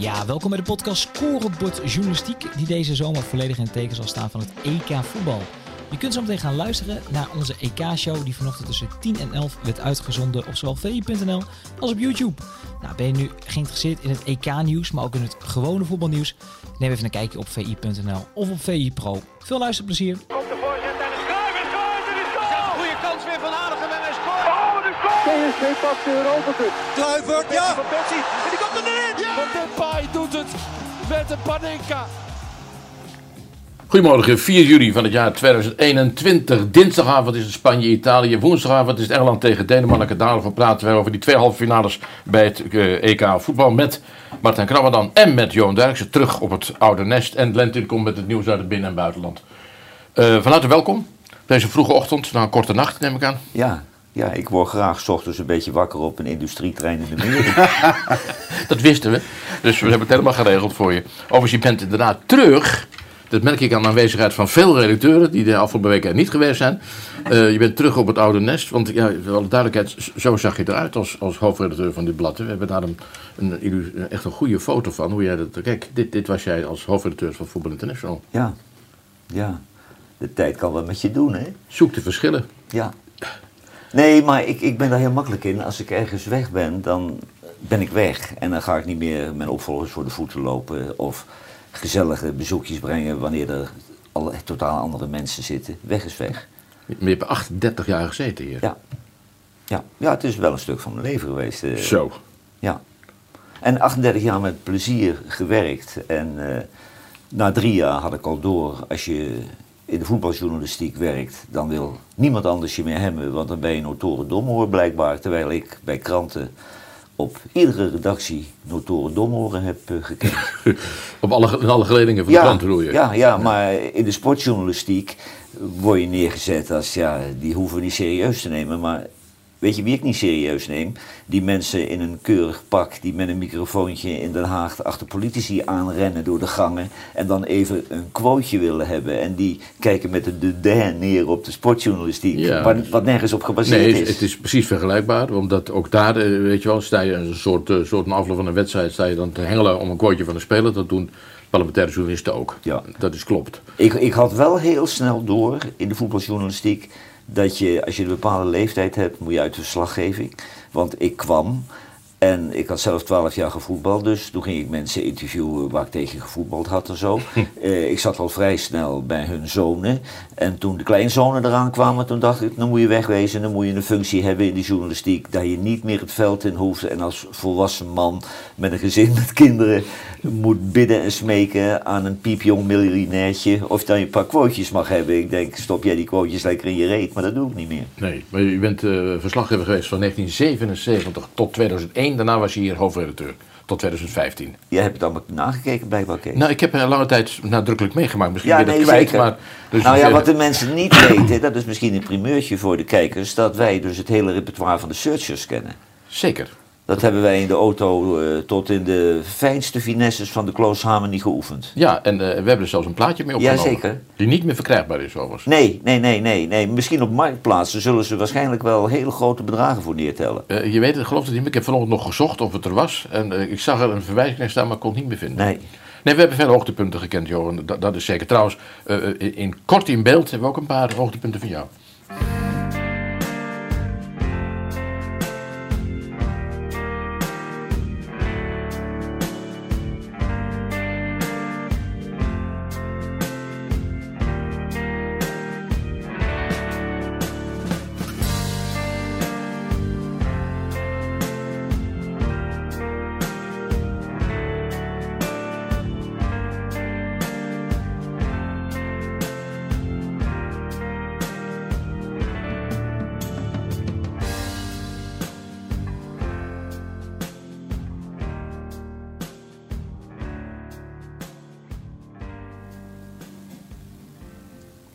Ja, welkom bij de podcast Scorebord Journalistiek, die deze zomer volledig in het teken zal staan van het EK voetbal. Je kunt zo meteen gaan luisteren naar onze EK-show die vanochtend tussen 10 en 11 werd uitgezonden op zowel vi.nl als op YouTube. Nou, ben je nu geïnteresseerd in het EK-nieuws, maar ook in het gewone voetbalnieuws? Neem even een kijkje op vi.nl of op VI Pro. Veel luisterplezier! Er! Oh! PSV pakt de Europa Cup. Kluivert, ja! Van Persie, komt erin! Depay doet het met de Panenka. Goedemorgen, 4 juli van het jaar 2021. Dinsdagavond is het Spanje-Italië. Woensdagavond is het Engeland tegen Denemarken. Daarover praten wij over die twee halve finales bij het eh, EK voetbal met Martijn Krabbedan en met Johan Derksen. Terug op het oude nest. En Lentin komt met het nieuws uit het binnen- en buitenland. Eh, van harte welkom. Deze vroege ochtend, na een korte nacht neem ik aan. Ja, ja, ik word graag 's ochtends een beetje wakker op een industrietrein in de muur. Dat wisten we. Dus we hebben het helemaal geregeld voor je. Overigens, je bent inderdaad terug. Dat merk ik aan de aanwezigheid van veel redacteuren die de afgelopen weken er niet geweest zijn. Eh, je bent terug op het oude nest. Want ja, voor alle duidelijkheid, zo zag je eruit als, als hoofdredacteur van dit blad. hè. We hebben daar een, een, illu- echt een goede foto van. Hoe jij dat, kijk, dit, dit was jij als hoofdredacteur van Voetbal International. ja, ja. De tijd kan wat met je doen, hè? Zoek de verschillen. Ja. Nee, maar ik, ik ben daar heel makkelijk in. Als ik ergens weg ben, dan ben ik weg. En dan ga ik niet meer mijn opvolgers voor de voeten lopen. Of gezellige bezoekjes brengen wanneer er al totaal andere mensen zitten. Weg is weg. Maar je hebt 38 jaar gezeten hier. Ja. Ja, ja het is wel een stuk van mijn leven geweest. eh. Zo. Ja. En 38 jaar met plezier gewerkt. En eh, na drie jaar had ik al door, als je in de voetbaljournalistiek werkt, dan wil niemand anders je meer hebben, want dan ben je notoren domhoor blijkbaar. Terwijl ik bij kranten op iedere redactie notoren domhoren heb eh, gekend. Op alle, in alle geledingen van de krant bedoel je? ja, ja, maar in de sportjournalistiek word je neergezet als, ja, die hoeven we niet serieus te nemen. Maar weet je wie ik niet serieus neem? Die mensen in een keurig pak die met een microfoontje in Den Haag achter politici aanrennen door de gangen. En dan even een quoteje willen hebben. En die kijken met een dédain neer op de sportjournalistiek. Ja. Wat, wat nergens op gebaseerd Nee, is. het is precies vergelijkbaar. Omdat ook daar, eh, weet je wel, sta je een soort, eh, soort na afloop van een wedstrijd, sta je dan te hengelen om een quoteje van een speler. Dat doen parlementaire journalisten ook. Ja. Dat is klopt. Ik, ik had wel heel snel door in de voetbaljournalistiek dat je, als je een bepaalde leeftijd hebt, moet je uit de verslaggeving. Want ik kwam en ik had zelf 12 jaar gevoetbald, dus toen ging ik mensen interviewen waar ik tegen gevoetbald had en zo. Eh, ik zat al vrij snel bij hun zonen. En toen de kleinzonen eraan kwamen, toen dacht ik, dan moet je wegwezen, dan moet je een functie hebben in de journalistiek, dat je niet meer het veld in hoeft en als volwassen man met een gezin met kinderen moet bidden en smeken aan een piepjong miljonairtje of dat je een paar quotejes mag hebben. Ik denk, stop jij die quotejes lekker in je reet, maar dat doe ik niet meer. Nee, maar je bent eh, verslaggever geweest van 1977 tot 2001. Daarna was je hier hoofdredacteur. Tot 2015. Jij hebt het allemaal nagekeken blijkbaar, Kees. Nou, ik heb een lange tijd nadrukkelijk meegemaakt. Misschien Ja, ben je nee, dat kwijt, zeker. maar... Dus nou ja, wat de mensen niet weten, dat is misschien een primeurtje voor de kijkers, dat wij dus het hele repertoire van de Searchers kennen. Zeker. Dat hebben wij in de auto eh, tot in de fijnste finesses van de Klooshamer niet geoefend. Ja, en eh, we hebben er zelfs een plaatje mee opgenomen. Jazeker. Die niet meer verkrijgbaar is, overigens. Nee, nee, nee, nee, nee. Misschien op marktplaatsen zullen ze waarschijnlijk wel hele grote bedragen voor neertellen. Eh, je weet het, geloof het niet, maar ik heb vanochtend nog gezocht of het er was. En ik zag er een verwijzing naar staan, maar kon het niet meer vinden. Nee. Nee, we hebben veel hoogtepunten gekend, Johan. Dat, dat is zeker. Trouwens, in kort in beeld hebben we ook een paar hoogtepunten van jou.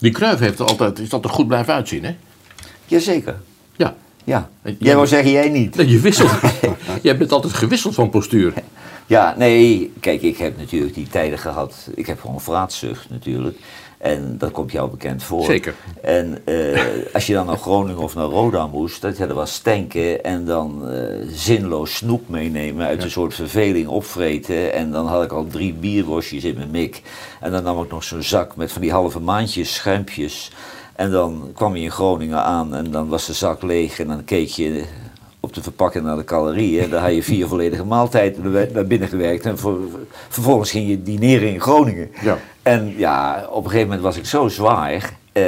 Die Kruif heeft er altijd, is altijd goed blijven uitzien, hè? Jazeker. Ja. Ja. Jij- Jij wou zeggen, jij niet. Nee, je wisselt. Jij bent altijd gewisseld van postuur. Ja, nee, kijk, ik heb natuurlijk die tijden gehad. Ik heb gewoon vraatzucht natuurlijk. En dat komt jou bekend voor. Zeker. En eh, als je dan naar Groningen of naar Roda moest, dat, ja, dat was en dan eh, zinloos snoep meenemen uit een soort verveling opvreten. En dan had ik al drie bierworstjes in mijn mik. En dan nam ik nog zo'n zak met van die halve maandjes, schuimpjes. En dan kwam je in Groningen aan en dan was de zak leeg en dan keek je op de verpakking naar de calorieën. Dan had je vier volledige maaltijden naar binnen gewerkt. En voor- vervolgens ging je dineren in Groningen. Ja. En ja, op een gegeven moment was ik zo zwaar eh,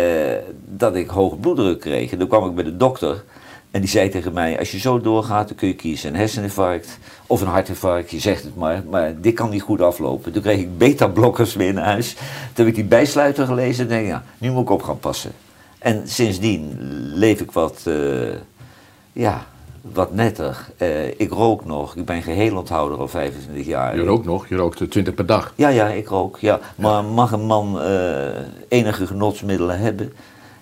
dat ik hoge bloeddruk kreeg. En toen kwam ik bij de dokter. En die zei tegen mij, als je zo doorgaat, dan kun je kiezen een herseninfarct of een hartinfarct. Je zegt het maar, maar dit kan niet goed aflopen. Toen kreeg ik beta-blokkers mee naar huis. Toen heb ik die bijsluiter gelezen en denk ik, ja, nu moet ik op gaan passen. En sindsdien leef ik wat, eh, ja, wat netter. Eh, ik rook nog, ik ben geheel onthouder al 25 jaar. Je rookt nog, je rookt eh, 20 per dag. Ja, ja, ik rook. Ja. Maar mag een man eh, enige genotsmiddelen hebben?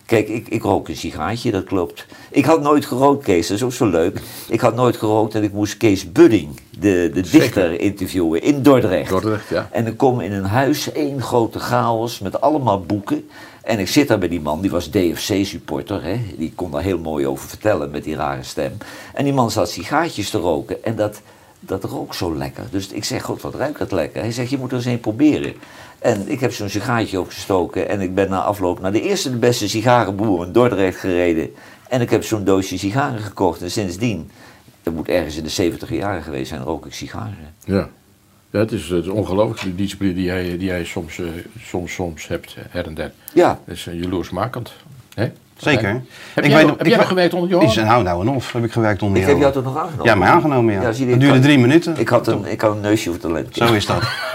Kijk, ik, ik rook een sigaartje, dat klopt. Ik had nooit gerookt, Kees, dat is ook zo leuk. Ik had nooit gerookt en ik moest Kees Budding, de, de dichter, interviewen in Dordrecht. Dordrecht, ja. En ik kom in een huis, één grote chaos met allemaal boeken. En ik zit daar bij die man, die was DFC-supporter. Hè? Die kon daar heel mooi over vertellen met die rare stem. En die man zat sigaartjes te roken en dat, dat rook zo lekker. Dus ik zeg, god, wat ruikt dat lekker. Hij zegt, je moet er eens een proberen. En ik heb zo'n sigaartje opgestoken en ik ben na afloop naar de eerste de beste sigarenboer in Dordrecht gereden. En ik heb zo'n doosje sigaren gekocht en sindsdien, dat moet ergens in de 70 jaren geweest zijn, rook ik sigaren. Ja. Ja, het is, het is ongelooflijk, die discipline die jij, die jij soms, eh, soms, soms hebt, her en der. Ja, Dat is uh, jaloersmakend. Hè? Zeker. Heb Ik jij, weet nog- heb ik jij nog weet- gewerkt onder Johan? zijn nou nou en of heb ik gewerkt onder ik heb jou toch nog aangenomen? Ja, mij aangenomen, ja. Ja, dat duurde drie minuten. Ik had een, ik had een neusje voor talent. Zo is dat.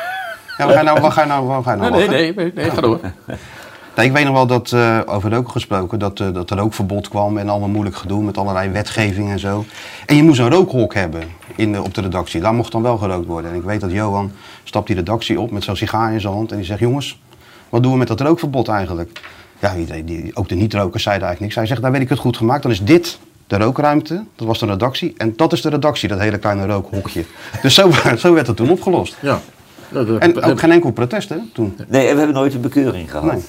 Ja, wat ga je nou, wat ga je nou, wat ga je nou Nee, nee, nee, nee, nee, ga door. Nee, ik weet nog wel dat, eh, over roken gesproken, dat, eh, dat er rookverbod kwam en allemaal moeilijk gedoe met allerlei wetgeving en zo. En je moest een rookhok hebben in de, op de redactie. Daar mocht dan wel gerookt worden. En ik weet dat Johan stapt die redactie op met zo'n sigaar in zijn hand en die zegt, jongens, wat doen we met dat rookverbod eigenlijk? Ja, die, die, ook de niet-rokers zeiden eigenlijk niks. Hij zegt, daar weet ik het goed gemaakt, dan is dit de rookruimte, dat was de redactie. En dat is de redactie, dat hele kleine rookhokje. Dus zo, zo werd het toen opgelost. Ja. Dat- En dat- ook geen enkel protest, hè, toen. Nee, en we hebben nooit een bekeuring gehad. Nee.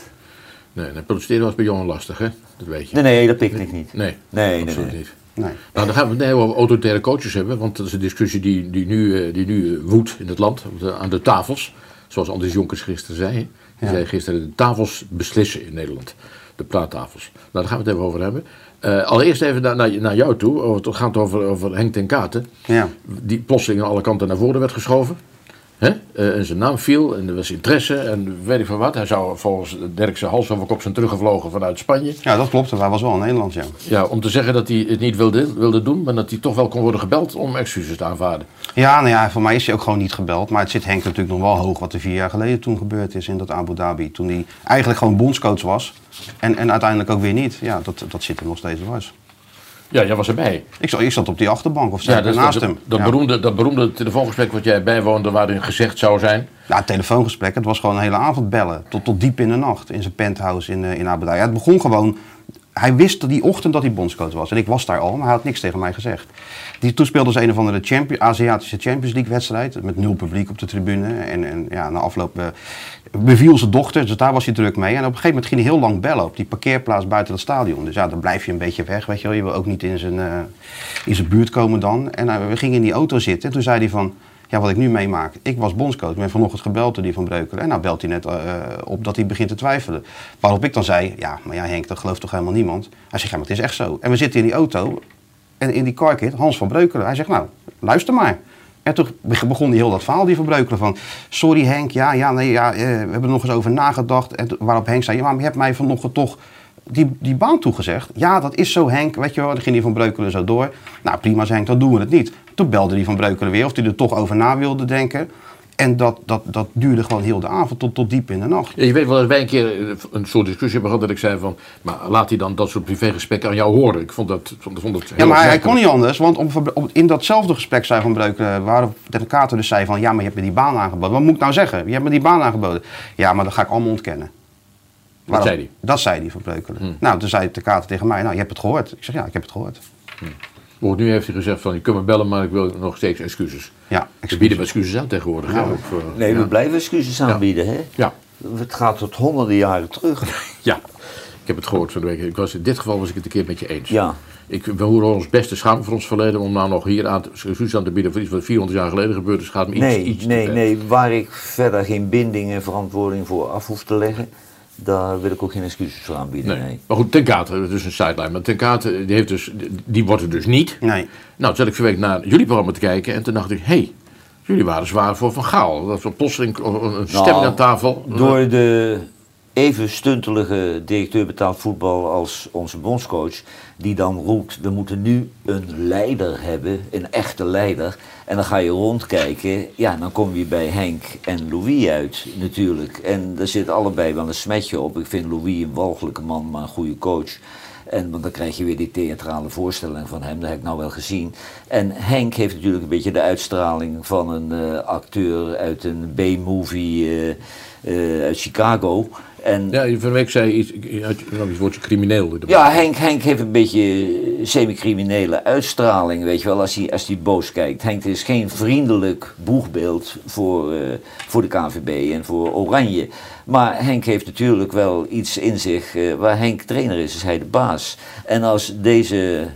Nee, nee, protesteren was bij Johan lastig, hè? Dat weet je. Nee, nee, dat pikte ik niet. Nee, Nee, nee, absoluut nee. niet. Nee. Nou, dan gaan we het nee, over autoritaire coaches hebben, want dat is een discussie die, die nu, eh, die nu eh, woedt in het land, de- aan de tafels. Zoals Anders Jonkers gisteren zei. Die Ja. zei gisteren, de tafels beslissen in Nederland. De praattafels. Nou, daar gaan we het even over hebben. Eh, allereerst even naar, naar, naar jou toe. Over- Het gaat over, over Henk ten Katen. Ja. Die plotseling aan alle kanten naar voren werd geschoven. Hè? Eh, en zijn naam viel en er was interesse en weet ik van wat. Hij zou volgens Dirkse hals over kop zijn teruggevlogen vanuit Spanje. Ja, dat klopt. Hij was wel in Nederland, ja. Ja, om te zeggen dat hij het niet wilde, wilde doen, maar dat hij toch wel kon worden gebeld om excuses te aanvaarden. Ja, nou ja, voor mij is hij ook gewoon niet gebeld. Maar het zit Henk natuurlijk nog wel hoog wat er vier jaar geleden toen gebeurd is in dat Abu Dhabi. Toen hij eigenlijk gewoon bondscoach was. En, en uiteindelijk ook weer niet. Ja, dat, dat zit er nog steeds dwars. Ja, jij was erbij. Ik, zat- ik zat op die achterbank of Ja, dat, naast dat, hem. dat, ja. beroemde, dat beroemde telefoongesprek wat jij bijwoonde, waarin gezegd zou zijn. Het telefoongesprek, het was gewoon een hele avond bellen. Tot, tot diep in de nacht in zijn penthouse in, eh, in Abu Dhabi. Ja, het begon gewoon... Hij wist die ochtend dat hij bondscoach was. En ik was daar al, maar hij had niks tegen mij gezegd. Die, toen speelden ze een of andere champion, Aziatische Champions League wedstrijd. Met nul publiek op de tribune. En, en ja, na afloop eh, beviel zijn dochter. Dus daar was hij druk mee. En op een gegeven moment ging hij heel lang bellen op die parkeerplaats buiten het stadion. Dus ja, dan blijf je een beetje weg, weet je wel. Je wil ook niet in zijn, eh, in zijn buurt komen dan. En eh, we gingen in die auto zitten. En toen zei hij van... Ja, wat ik nu meemaak. Ik was bondscoach. Ik ben vanochtend gebeld door die van Breukelen. En nou belt hij net eh, op dat hij begint te twijfelen. Waarop ik dan zei, ja, maar ja Henk, dat gelooft toch helemaal niemand? Hij zegt, ja, maar het is echt zo. En we zitten in die auto. En in die carkit, Hans van Breukelen. Hij zegt, nou, luister maar. En toen begon hij heel dat verhaal, die van Breukelen. Van, sorry Henk, ja, ja, nee, ja, eh, we hebben er nog eens over nagedacht. En waarop Henk zei, ja, maar je hebt mij vanochtend toch die, die baan toegezegd. Ja, dat is zo Henk, weet je wel. Dan ging die van Breukelen zo door. Nou, prima Henk, dan doen we het niet. Toen belde die van Breukelen weer of hij er toch over na wilde denken. En dat, dat, dat duurde gewoon heel de avond tot, tot diep in de nacht. Ja, je weet wel dat wij een keer eh, een soort discussie hebben gehad dat ik zei van, maar laat hij dan dat soort privégesprekken aan jou horen. Ik vond dat, vond, vond het heel Ja, maar hij kon niet anders, want op- in datzelfde gesprek zei Van Breukelen, waarop de Kater dus zei van, ja, maar je hebt me die baan aangeboden. Wat moet ik nou zeggen? Je hebt me die baan aangeboden. Ja, maar dat ga ik allemaal ontkennen. Waarop- zei hij? Dat zei hij Van Breukelen. Nou, toen zei de Kater tegen mij, nou, je hebt het gehoord. Ik zeg, ja, ik heb het gehoord. Hoor, Nu heeft hij gezegd van, je kunt me bellen, maar ik wil nog steeds excuses. Ja, Ze excuus. bieden excuses aan tegenwoordig. hè, Nee, ja. we blijven excuses aanbieden, hè? Ja. het gaat tot honderden jaren terug. Ja, ik heb het gehoord van de week. Ik was, in dit geval was ik het een keer met je eens. Ja. Ik, we horen ons beste schamen voor ons verleden om nou nog hier aan te, excuses aan te bieden voor iets wat 400 jaar geleden gebeurd is. Gaat me iets, Nee, iets te nee, nee. Waar ik verder geen binding en verantwoording voor af hoef te leggen, daar wil ik ook geen excuses voor aanbieden. Nee. Nee. Maar goed, Ten Kate, dat is een sideline. Maar Ten Kate, die, heeft dus, die wordt er dus niet. Nee. Nou, toen zat ik van week naar jullie programma te kijken en toen dacht ik, hé, hey, jullie waren zwaar voor Van Gaal. Dat was plotseling een een stemming Nou, aan tafel. Door de even stuntelige directeur betaald voetbal als onze bondscoach, die dan roept, we moeten nu een leider hebben, een echte leider. En dan ga je rondkijken, ja, dan kom je bij Henk en Louis uit natuurlijk. En daar zit allebei wel een smetje op. Ik vind Louis een walgelijke man, maar een goede coach. En, want dan krijg je weer die theatrale voorstelling van hem, dat heb ik nou wel gezien. En Henk heeft natuurlijk een beetje de uitstraling van een eh, acteur uit een B-movie eh, eh, uit Chicago. En Ja, van week zei je iets, je iets woordje crimineel. ja, Henk, Henk heeft een beetje semi-criminele uitstraling, weet je wel, als hij, als hij boos kijkt. Henk is geen vriendelijk boegbeeld voor, eh, voor de KVB en voor Oranje. Maar Henk heeft natuurlijk wel iets in zich, eh, waar Henk trainer is, is hij de baas. En als deze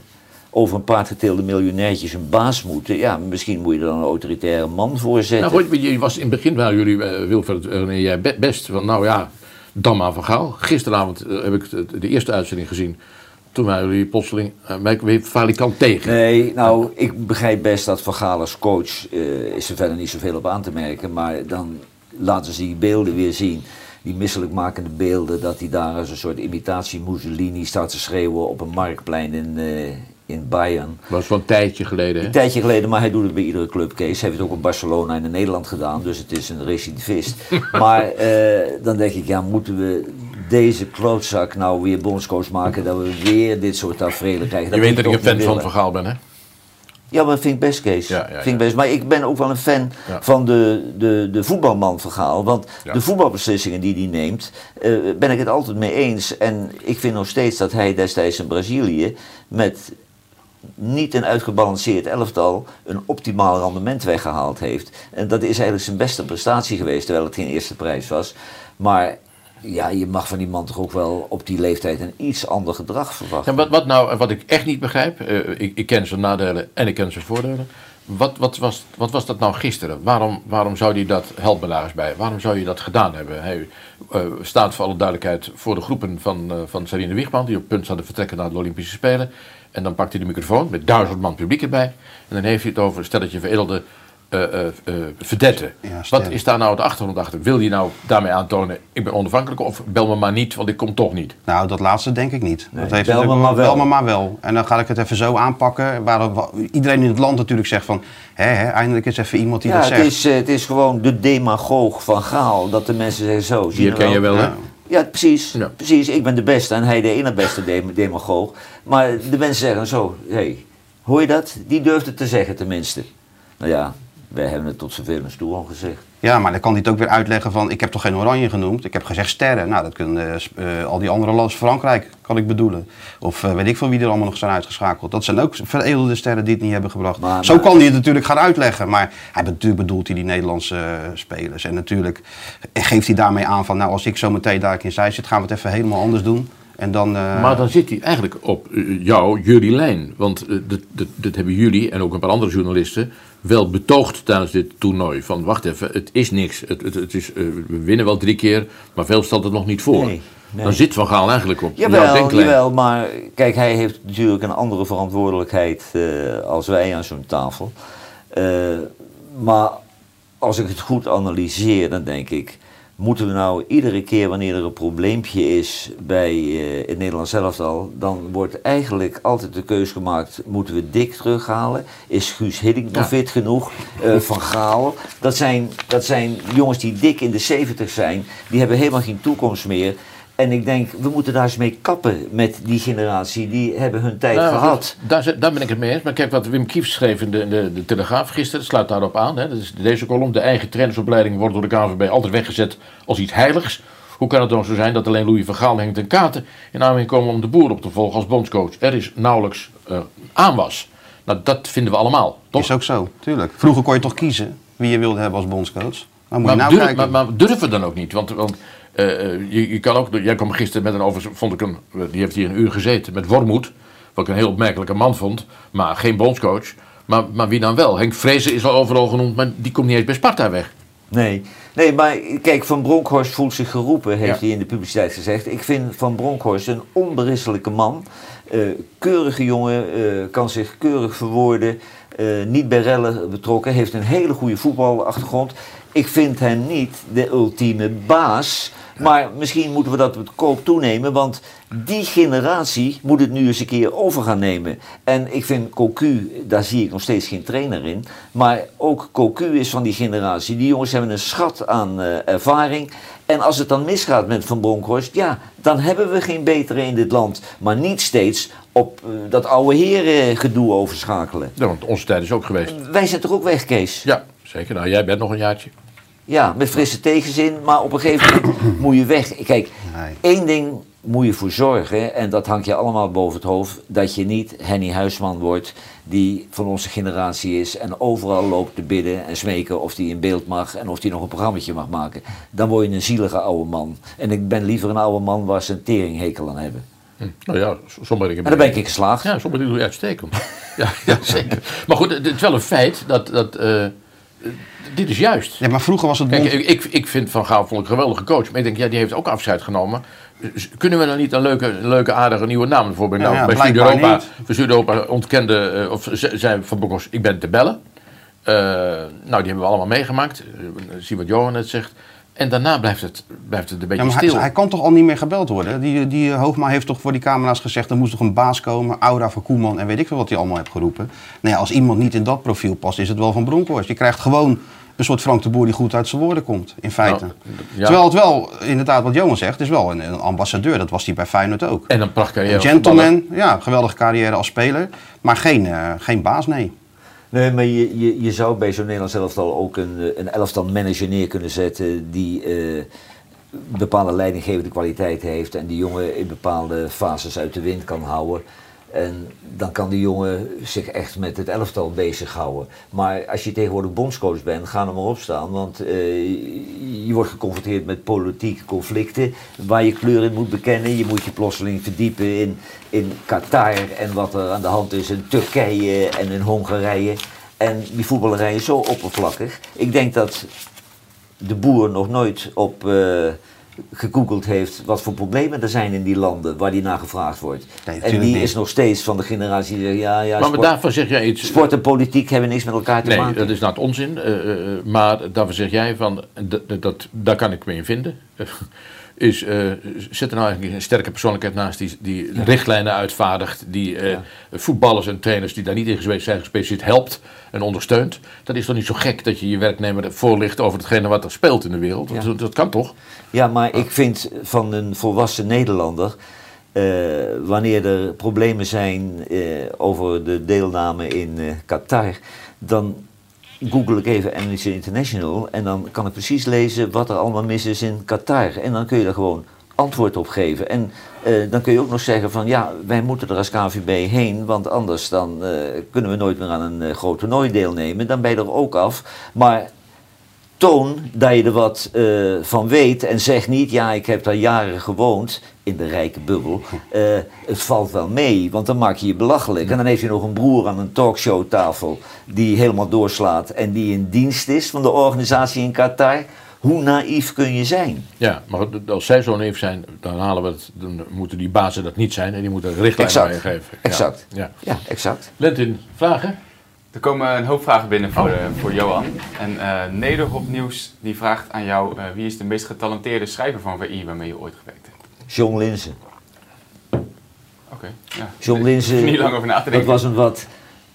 over een paard geteelde miljonairtjes een baas moeten, ja, misschien moet je er dan een autoritaire man voor zetten. Nou, goed, je was in het begin waren jullie, eh, Wilfred, nee, jij be- best van, nou ja, dan maar van Gaal. Gisteravond eh, heb ik de, eerste uitzending gezien. Toen waren jullie plotseling uh, mij weer falikant tegen. Nee, nou, ik begrijp best dat Van Gaal als coach eh, is er verder niet zoveel op aan te merken. Maar dan laten ze die beelden weer zien. Die misselijkmakende beelden, dat hij daar als een soort imitatie Mussolini staat te schreeuwen op een marktplein in, eh, in Bayern. Dat was wel een tijdje geleden, hè? Een tijdje geleden, maar hij doet het bij iedere club, Kees. Hij heeft het ook in Barcelona en in Nederland gedaan, dus het is een recidivist. maar eh, dan denk ik, ja, moeten we deze klootzak nou weer bondscoach maken, dat we weer dit soort tafereelen krijgen? Je weet dat ik een fan van willen. Van Gaal ben, hè? Ja, maar dat vind ik best, Kees. Ja, ja, vind ik best. Maar ik ben ook wel een fan van de, de, de voetbalman verhaal. Want de voetbalbeslissingen die hij neemt, eh, ben ik het altijd mee eens. En ik vind nog steeds dat hij destijds in Brazilië met niet een uitgebalanceerd elftal een optimaal rendement weggehaald heeft. En dat is eigenlijk zijn beste prestatie geweest, terwijl het geen eerste prijs was. Maar ja, je mag van die man toch ook wel op die leeftijd een iets ander gedrag verwachten. En wat, wat nou, wat ik echt niet begrijp, eh, ik, ik ken zijn nadelen en ik ken zijn voordelen. Wat, wat, was, wat was dat nou gisteren? Waarom, waarom zou hij dat, help me bij, waarom zou je dat gedaan hebben? Hij eh, staat voor alle duidelijkheid voor de groepen van, eh van Sarine Wiegman, die op punt staan te vertrekken naar de Olympische Spelen. En dan pakt hij de microfoon met duizend man publiek erbij. En dan heeft hij het over een stelletje veredelde eh eh eh, verdetten. Ja, Wat is daar nou de achtergrond achter? Wil hij nou daarmee aantonen, ik ben onafhankelijk of bel me maar niet, want ik kom toch niet? Nou, dat laatste denk ik niet. Nee, dat heeft bel me maar wel. Bel me maar wel. En dan ga ik het even zo aanpakken. Waar wa- iedereen in het land natuurlijk zegt van... Hè, hè, eindelijk is even iemand die Ja, dat het zegt. is, het is gewoon de demagoog van Gaal. Dat de mensen zeggen zo. je ken je wel, hè? Ja. Ja, precies. Ja. precies. Ik ben de beste en hij de ene beste dem- demagoog. Maar de mensen zeggen zo, hé, hey, hoor je dat? Die durft het te zeggen tenminste. Nou ja, wij hebben het tot zoveel en stoel al gezegd. Ja, maar dan kan hij het ook weer uitleggen van... ik heb toch geen oranje genoemd? Ik heb gezegd sterren. Nou, dat kunnen eh, eh, al die andere landen... Frankrijk kan ik bedoelen. Of eh, weet ik veel wie er allemaal nog zijn uitgeschakeld. Dat zijn ook veredelde sterren die het niet hebben gebracht. Maar- Zo maar- kan hij het natuurlijk gaan uitleggen. Maar hij natuurlijk bedoelt hij die Nederlandse spelers. En natuurlijk geeft hij daarmee aan van... nou, als ik zo meteen daar in zij zit... gaan we het even helemaal anders doen. En dan... Maar dan zit hij eigenlijk op jou, jullie lijn. Want dat, dat, dat hebben jullie en ook een paar andere journalisten wel betoogd tijdens dit toernooi. Van wacht even, het is niks. Het, het, het is, eh, we winnen wel drie keer, maar veel stelt het nog niet voor. Nee, nee. Dan zit Van Gaal eigenlijk op Jawel, jawel, maar kijk, hij heeft natuurlijk een andere verantwoordelijkheid eh, als wij aan zo'n tafel. Eh, maar als ik het goed analyseer, dan denk ik, moeten we nou iedere keer wanneer er een probleempje is bij eh, het Nederlands elftal, dan wordt eigenlijk altijd de keus gemaakt, moeten we Dick terughalen? Is Guus Hiddink nog Ja. fit genoeg? Eh, van Gaal? Dat zijn, dat zijn jongens die dik in de 70 zijn, die hebben helemaal geen toekomst meer. En ik denk, we moeten daar eens mee kappen met die generatie. Die hebben hun tijd Nou, gehad. Daar, daar ben ik het mee eens. Maar kijk wat Wim Kieft schreef in de, de, de Telegraaf gisteren. Dat sluit daarop aan. Hè. Dat is deze kolom. De eigen trainersopleiding wordt door de KNVB altijd weggezet als iets heiligs. Hoe kan het dan zo zijn dat alleen Louis van Gaal en Henk ten Katen in aanmerking komen om de boer op te volgen als bondscoach? Er is nauwelijks eh, aanwas. Nou, dat vinden we allemaal, toch? Is ook zo, tuurlijk. Vroeger kon je toch kiezen wie je wilde hebben als bondscoach. Dan moet je Maar, nou durf, kijken. maar, maar durven we dan ook niet? Want, want Eh, eh, je, je kan ook, jij kwam gisteren met een over, vond ik hem, die heeft hier een uur gezeten met Wormoed, wat ik een heel opmerkelijke man vond, maar geen bondscoach. Maar, maar wie dan wel? Henk Vrezen is al overal genoemd, maar die komt niet eens bij Sparta weg. Nee. nee, maar kijk, Van Bronckhorst voelt zich geroepen, heeft Ja. hij in de publiciteit gezegd. Ik vind Van Bronckhorst een onberustelijke man. Eh, keurige jongen, kan zich keurig verwoorden. niet bij rellen betrokken, heeft een hele goede voetbalachtergrond. Ik vind hem niet de ultieme baas. Maar misschien moeten we dat met koop toenemen, want die generatie moet het nu eens een keer over gaan nemen. En ik vind Cocu, daar zie ik nog steeds geen trainer in. Maar ook Cocu is van die generatie. Die jongens hebben een schat aan eh, ervaring. En als het dan misgaat met Van Bronckhorst, ja, dan hebben we geen betere in dit land. Maar niet steeds op eh, dat oude heren gedoe overschakelen. Ja, want onze tijd is ook geweest. Wij zijn toch ook weg, Kees? Ja, zeker. Nou, jij bent nog een jaartje. Ja, met frisse tegenzin, maar op een gegeven moment moet je weg. Kijk, Nee. één ding moet je voor zorgen, en dat hangt je allemaal boven het hoofd, dat je niet Henny Huisman wordt, die van onze generatie is en overal loopt te bidden en smeken of die in beeld mag en of die nog een programmaatje mag maken. Dan word je een zielige oude man. En ik ben liever een oude man waar ze een teringhekel aan hebben. Hm. Nou ja, sommige dingen. En dan ben ik geslaagd. Ja, sommige dingen doe je uitstekend. ja, ja, zeker. Maar goed, het is wel een feit dat. dat eh, dit is juist. Ja, maar vroeger was het Kijk, bond... ik, ik, vind Van Gaal vond ik een geweldige coach. Maar ik denk, ja, die heeft ook afscheid genomen. Kunnen we dan niet een leuke, leuke aardige nieuwe naam? Ja, Nou, ja, bij Zuid-Europa Zuid-Europa ontkende, eh, of ze- zei Van Bronckhorst, ik ben te bellen. Eh, nou, die hebben we allemaal meegemaakt. Eh, zie wat Johan net zegt. En daarna blijft het, blijft het een beetje Ja, maar stil. hij kan toch al niet meer gebeld worden? Die, die eh, Hoogma heeft toch voor die camera's gezegd... er moest toch een baas komen, Aura van Koeman en weet ik veel wat hij allemaal heeft geroepen. Nou ja, als iemand niet in dat profiel past, is het wel van Bronkhorst. Je krijgt gewoon een soort Frank de Boer die goed uit zijn woorden komt, in feite. Nou, ja. Terwijl het wel, inderdaad wat Johan zegt, is wel een, een ambassadeur. Dat was hij bij Feyenoord ook. En een prachtcarrière Een gentleman, ja, geweldige carrière als speler. Maar geen, eh, geen baas, nee. Nee, maar je, je, je zou bij zo'n Nederlands elftal ook een, eh, een elftal manager neer kunnen zetten die eh, bepaalde leidinggevende kwaliteit heeft en die jongen in bepaalde fases uit de wind kan houden. En dan kan die jongen zich echt met het elftal bezighouden. Maar als je tegenwoordig bondscoach bent, ga er maar op staan. Want eh, je wordt geconfronteerd met politieke conflicten waar je kleur in moet bekennen. Je moet je plotseling verdiepen in, in Qatar en wat er aan de hand is in Turkije en in Hongarije. En die voetballerij is zo oppervlakkig. Ik denk dat de boer nog nooit op eh, gegoogeld heeft wat voor problemen er zijn in die landen waar die naar gevraagd wordt. Nee, en die niet. is nog steeds van de generatie die zegt, ja, ja, Maar sport, daarvan zeg jij iets. sport en politiek hebben niks met elkaar te Nee, maken. dat is nou het onzin. eh, eh, maar daarvan zeg jij van, dat, dat, dat, daar kan ik me in vinden. Is, zet er nou eigenlijk een sterke persoonlijkheid naast die, die richtlijnen uitvaardigt, die eh, voetballers en trainers die daar niet in geweest zijn gespecialiseerd helpt en ondersteunt. Dat is toch niet zo gek dat je je werknemer voorlicht over hetgene wat er speelt in de wereld? Ja. Dat, dat kan toch? Ja, maar ik vind van een volwassen Nederlander, eh, wanneer er problemen zijn over de deelname in Qatar, dan google ik even Amnesty International en dan kan ik precies lezen wat er allemaal mis is in Qatar. En dan kun je daar gewoon antwoord op geven. En eh, dan kun je ook nog zeggen van ja, wij moeten er als KVB heen, want anders dan eh, kunnen we nooit meer aan een eh, groot toernooi deelnemen. Dan ben je er ook af. Maar toon dat je er wat eh, van weet en zeg niet, ja, ik heb daar jaren gewoond in de rijke bubbel. Eh, het valt wel mee, want dan maak je je belachelijk. En dan heeft je nog een broer aan een talkshowtafel die helemaal doorslaat en die in dienst is van de organisatie in Qatar. Hoe naïef kun je zijn? Ja, maar als zij zo naïef zijn, dan, halen we het, dan moeten die bazen dat niet zijn en die moeten richtlijnen Exact. meegeven. Ja. Exact. Ja. Ja, exact. Lentin, vragen? Er komen een hoop vragen binnen voor, Oh. eh, voor Johan. En eh Nederhop Nieuws die vraagt aan jou, eh, wie is de meest getalenteerde schrijver van VI waarmee je ooit gewerkt hebt? John Linzen. Oké, ja. John Ik Linzen, niet lang over na te dat denken. was een wat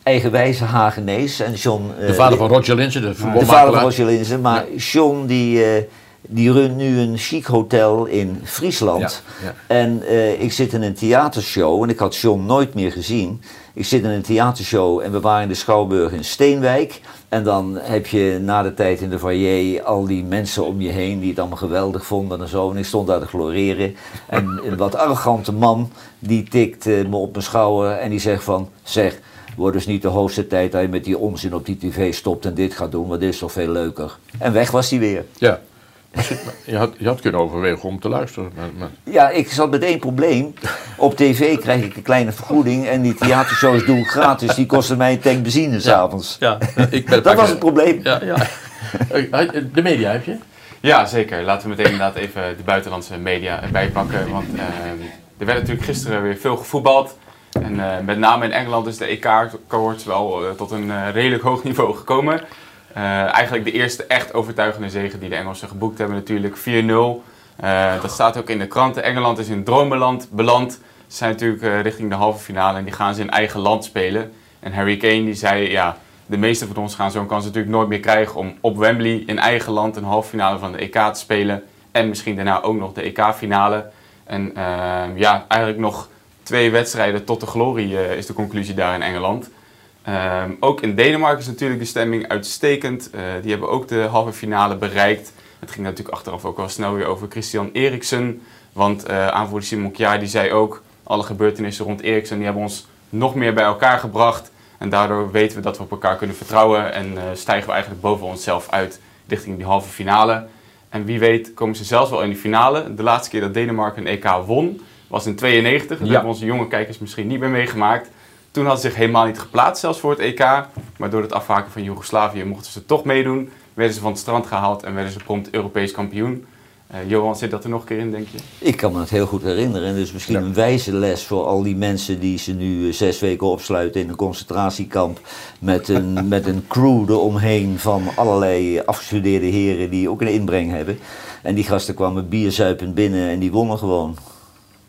eigenwijze Hagenees. En John, eh, De vader van Roger Linsen, de De vader van Roger Linzen. Maar John die, eh, die runt nu een chic hotel in Friesland. Ja, ja. En eh, ik zit in een theatershow en ik had John nooit meer gezien. Ik zit in een theatershow en we waren in de Schouwburg in Steenwijk. En dan heb je na de tijd in de foyer al die mensen om je heen die het allemaal geweldig vonden en zo. En ik stond daar te gloreren. En een wat arrogante man die tikt eh, me op mijn schouder en die zegt van... Zeg, wordt dus niet de hoogste tijd dat je met die onzin op die tv stopt en dit gaat doen, want dit is toch veel leuker. En weg was hij weer. Ja. Je had, je had kunnen overwegen om te luisteren. Maar, maar- Ja, ik zat met één probleem. Op tv krijg ik een kleine vergoeding en die theatershows doe ik gratis. Die kosten mij een tank benzine s'avonds. ja, ik ben Dat was het probleem. Ja, ja. De media heb je? Ja, zeker. Laten we meteen inderdaad even de buitenlandse media erbij pakken. Want eh, er werd natuurlijk gisteren weer veel gevoetbald. En eh, met name in Engeland is de EK-cohort wel eh, tot een eh, redelijk hoog niveau gekomen. Eh, eigenlijk de eerste echt overtuigende zege die de Engelsen geboekt hebben natuurlijk. 4-0. Eh, dat staat ook in de kranten. Engeland is in dromenland beland. Ze zijn natuurlijk eh, richting de halve finale en die gaan ze in eigen land spelen. En Harry Kane die zei, ja, de meeste van ons gaan zo'n kans natuurlijk nooit meer krijgen om op Wembley in eigen land een halve finale van de EK te spelen. En misschien daarna ook nog de EK-finale. En ja, eigenlijk nog twee wedstrijden tot de glorie is de conclusie daar in Engeland. Ehm, ook in Denemarken is natuurlijk de stemming uitstekend. Eh, die hebben ook de halve finale bereikt. Het ging natuurlijk achteraf ook wel snel weer over Christian Eriksen. Want eh aanvoerder Simon Kjaer die zei ook... alle gebeurtenissen rond Eriksen die hebben ons nog meer bij elkaar gebracht. En daardoor weten we dat we op elkaar kunnen vertrouwen. En eh, stijgen we eigenlijk boven onszelf uit richting die halve finale. En wie weet komen ze zelfs wel in die finale. De laatste keer dat Denemarken een EK won was in 92. Dat Ja. hebben onze jonge kijkers misschien niet meer meegemaakt. Toen hadden ze zich helemaal niet geplaatst, zelfs voor het EK. Maar door het afhaken van Joegoslavië mochten ze toch meedoen. Werden ze van het strand gehaald en werden ze prompt Europees kampioen. Eh, Johan, zit dat er nog een keer in, denk je? Ik kan me het heel goed herinneren. En dus misschien een wijze les voor al die mensen die ze nu eh, zes weken opsluiten in een concentratiekamp. Met een, met een crew eromheen van allerlei afgestudeerde heren die ook een inbreng hebben. En die gasten kwamen bierzuipend binnen en die wonnen gewoon.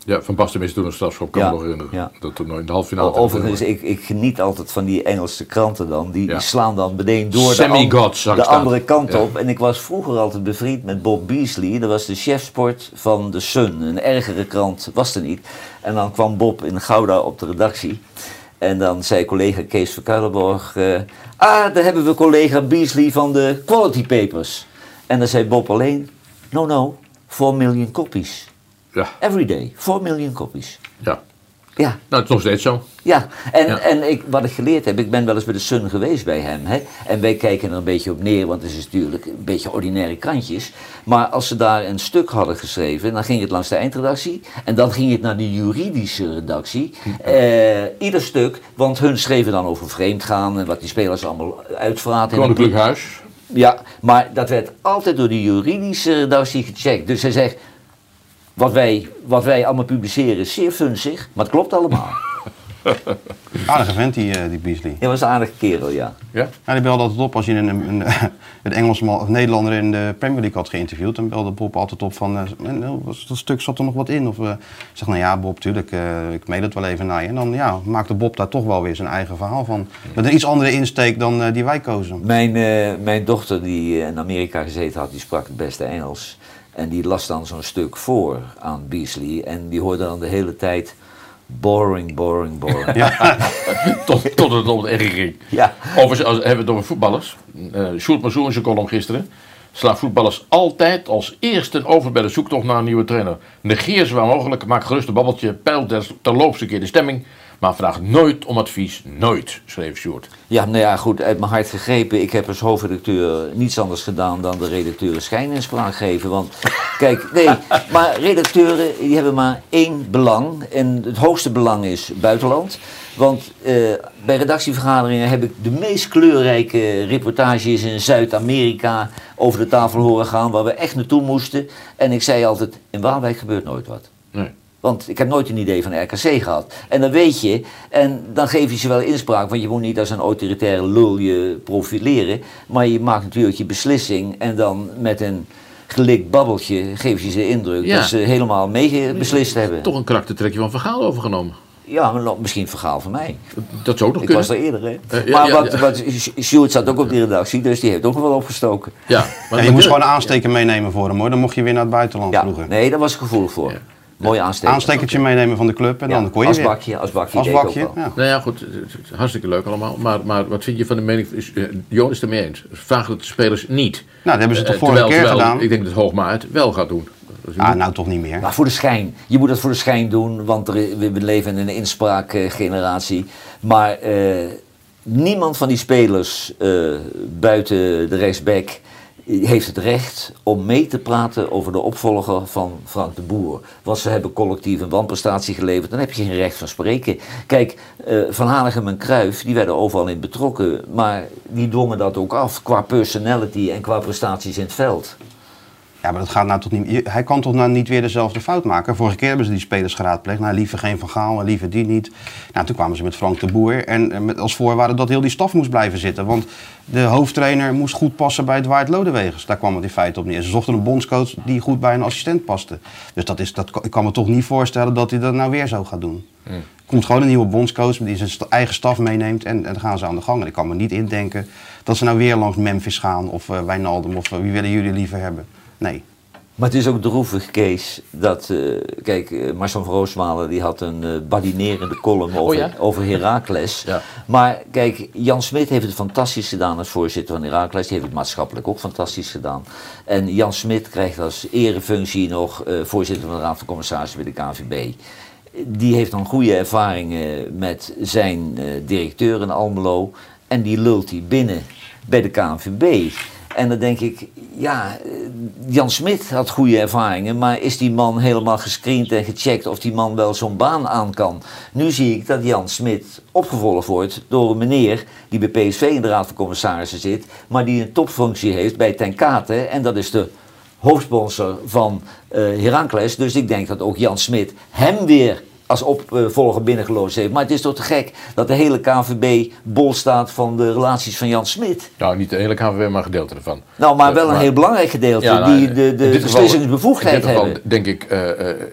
Ja, Van Basten is toen een strafschop, kan Ja, me nog herinneren. ja. Dat toernooi in de halve finale. Overigens, ik, ik geniet altijd van die Engelse kranten dan. Die, Ja. die slaan dan meteen door de, de andere kant op. En ik was vroeger altijd bevriend met Bob Beasley. Dat was de chefsport van The Sun. Een ergere krant was er niet. En dan kwam Bob in Gouda op de redactie. En dan zei collega Kees Verkuilenborg... eh, ah, daar hebben we collega Beasley van de Quality Papers. En dan zei Bob alleen... No, no, 4 million copies. Ja, Every day, 4 million copies. ja. Ja, Nou, het is nog steeds zo. ja, en, Ja. en ik, wat ik geleerd heb, ik ben wel eens bij de Sun geweest bij hem. Hè? En wij kijken er een beetje op neer, want het is natuurlijk een beetje ordinaire krantjes. Maar als ze daar een stuk hadden geschreven, dan ging het langs de eindredactie. En dan ging het naar de juridische redactie. Eh, ieder stuk, want hun schreven dan over vreemdgaan en wat die spelers allemaal uitvraten. Koninklijk Huis. Ja, maar dat werd altijd door de juridische redactie gecheckt. Dus hij zegt, wat wij, wat wij allemaal publiceren is zeer funzig, maar het klopt allemaal. Aardige vent, die, eh, die Beasley. Ja, was een aardige kerel, ja. Ja? Ja, die belde altijd op als je een, een, een Engelsman of Nederlander in de Premier League had geïnterviewd. Dan belde Bob altijd op van, eh, "En, eh, was dat stuk zat er nog wat in? Of eh, ik zeg, nou ja Bob, tuurlijk, eh, ik mail het wel even naar je. En dan ja, maakte Bob daar toch wel weer zijn eigen verhaal van. Met een iets andere insteek dan eh, die wij kozen. Mijn, eh, mijn dochter die in Amerika gezeten had, die sprak het beste Engels. En die las dan zo'n stuk voor aan Beasley. En die hoorde dan de hele tijd boring, boring, boring. Ja. Tot, tot het op het ging. Overigens, als, hebben we het over voetballers. Eh Sjoerd Mazoer in zijn column gisteren. Slaan voetballers altijd als eerste over bij de zoektocht naar een nieuwe trainer. Negeer ze waar mogelijk, maak gerust een babbeltje, peil ter, terloops een keer de stemming. Maar vraag nooit om advies. Nooit, schreef Sjoerd. Ja, nou ja, goed, uit mijn hart gegrepen. Ik heb als hoofdredacteur niets anders gedaan dan de redacteuren schijninspraak geven. Want, kijk, nee, maar redacteuren die hebben maar één belang. En het hoogste belang is buitenland. Want eh, bij redactievergaderingen heb ik de meest kleurrijke reportages in Zuid-Amerika over de tafel horen gaan, waar we echt naartoe moesten. En ik zei altijd, in Waalwijk gebeurt nooit wat. Nee. Want ik heb nooit een idee van RKC gehad. En dan weet je, en dan geef je ze wel inspraak, want je moet niet als een autoritaire lul je profileren. Maar je maakt natuurlijk je beslissing en dan met een gelikt babbeltje geef je ze de indruk Ja. dat ze helemaal meebeslist hebben. Toch een karaktertrekje van Vergaal overgenomen. Ja, maar misschien een verhaal van mij. Dat zou ook nog Ik kunnen. was er eerder, hè. Eh, ja, maar ja, wat, ja. wat, Sjoerd zat ook op die redactie, dus die heeft ook nog wel opgestoken. Ja, Ja, je moest gewoon een aansteker meenemen voor hem hoor. Dan mocht je weer naar het buitenland Ja, vroeger. nee, daar was ik gevoelig voor. Mooi aansteken. Aanstekertje meenemen van de club en Ja, dan kon je als weer. bakje, als bakje Als deed ik ook bakje, wel. ja. Nou ja, goed, het is hartstikke leuk allemaal. Maar, maar wat vind je van de mening? Is, eh, Johan is het ermee eens. Vraag het de spelers niet. Nou, dat hebben ze toch Eh, vorige terwijl, keer terwijl gedaan. Ik denk dat Hoogma het wel gaat doen. Dat Ah, nou toch niet meer. Maar voor de schijn. Je moet dat voor de schijn doen, want er, we leven in een inspraakgeneratie. Maar eh, niemand van die spelers eh, buiten de rechtsback heeft het recht om mee te praten over de opvolger van Frank de Boer. Want ze hebben collectief een wanprestatie geleverd, dan heb je geen recht van spreken. Kijk, eh, Van Hanegem en Cruijff, die werden overal in betrokken, maar die dwongen dat ook af qua personality en qua prestaties in het veld. Ja, maar dat gaat nou toch niet. Hij kan toch nou niet weer dezelfde fout maken? Vorige keer hebben ze die spelers geraadpleegd. Nou, liever geen Van Gaal en liever die niet. Nou, toen kwamen ze met Frank de Boer. En eh, met als voorwaarde dat heel die staf moest blijven zitten. Want de hoofdtrainer moest goed passen bij Dwight Lodewegers. Daar kwam het in feite op neer. Ze zochten een bondscoach die goed bij een assistent paste. Dus dat is, dat, ik kan me toch niet voorstellen dat hij dat nou weer zo gaat doen. Er komt gewoon een nieuwe bondscoach die zijn eigen staf meeneemt. En, en dan gaan ze aan de gang. En ik kan me niet indenken dat ze nou weer langs Memphis gaan. Of eh Wijnaldum. Of eh, wie willen jullie liever hebben. Nee. Maar het is ook droevig, Kees, dat, eh, kijk, eh, Marcel van Roosmalen die had een eh badinerende column over, ja? over Heracles. Ja. Maar kijk, Jan Smit heeft het fantastisch gedaan als voorzitter van Heracles. Die heeft het maatschappelijk ook fantastisch gedaan. En Jan Smit krijgt als erefunctie nog eh, voorzitter van de Raad van Commissarissen bij de KNVB. Die heeft dan goede ervaringen met zijn eh, directeur in Almelo. En die lult hij binnen bij de KNVB. En dan denk ik, ja, Jan Smit had goede ervaringen, maar is die man helemaal gescreend en gecheckt of die man wel zo'n baan aan kan? Nu zie ik dat Jan Smit opgevolgd wordt door een meneer die bij PSV in de Raad van Commissarissen zit, maar die een topfunctie heeft bij Ten Kate en dat is de hoofdsponsor van Heracles. Dus ik denk dat ook Jan Smit hem weer als opvolger binnengeloosd heeft. Maar het is toch te gek dat de hele KVB bol staat van de relaties van Jan Smit. Nou, niet de hele KVB, maar een gedeelte ervan. Nou, maar Eh, wel een heel belangrijk gedeelte Ja, nou, die in de, de beslissingsbevoegdheid In dit geval hebben. denk ik eh,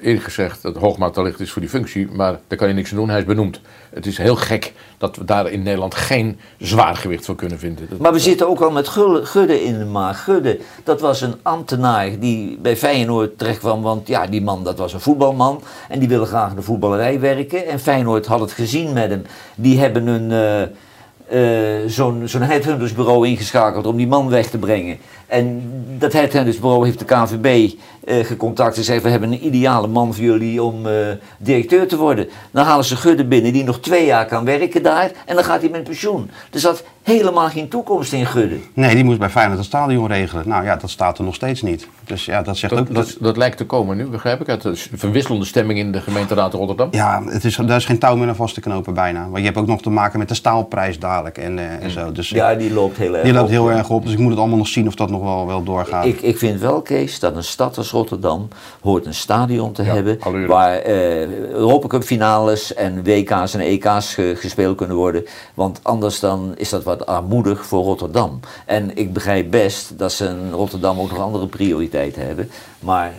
eerlijk gezegd dat Hoogmaat allicht is voor die functie, maar daar kan je niks aan doen, hij is benoemd. Het is heel gek dat we daar in Nederland geen zwaargewicht voor kunnen vinden. Maar we zitten ook al met Gudde in de maag. Gudde, dat was een ambtenaar die bij Feyenoord terecht kwam. Want ja, die man dat was een voetbalman. En die wilde graag in de voetballerij werken. En Feyenoord had het gezien met hem. Die hebben een, eh, eh, zo'n zo'n ingeschakeld om die man weg te brengen. En dat headhuntersbureau heeft de KVB eh, gecontact en zei: We hebben een ideale man voor jullie om eh, directeur te worden. Dan halen ze Gudde binnen die nog twee jaar kan werken daar. En dan gaat hij met pensioen. Er zat helemaal geen toekomst in Gudde. Nee, die moest bij Feyenoord het stadion regelen. Nou ja, dat staat er nog steeds niet. Dus ja, dat zegt ook... Dat, dat, dat lijkt te komen nu, begrijp ik, uit de verwisselende stemming in de gemeenteraad Rotterdam. Ja, het is, daar is geen touw meer aan vast te knopen bijna. Want je hebt ook nog te maken met de staalprijs dadelijk en, eh, en zo. Dus Ja, die loopt heel erg die loopt op. heel erg op. Dus ik moet het allemaal nog zien of dat nog wel, wel doorgaat. Ik, ik vind wel, Kees, dat een stad als Rotterdam hoort een stadion te hebben allure. waar eh Europa Cup finales en WK's en EK's ge- gespeeld kunnen worden. Want anders dan is dat wat armoedig voor Rotterdam. En ik begrijp best dat ze in Rotterdam ook nog andere prioriteiten hebben. Maar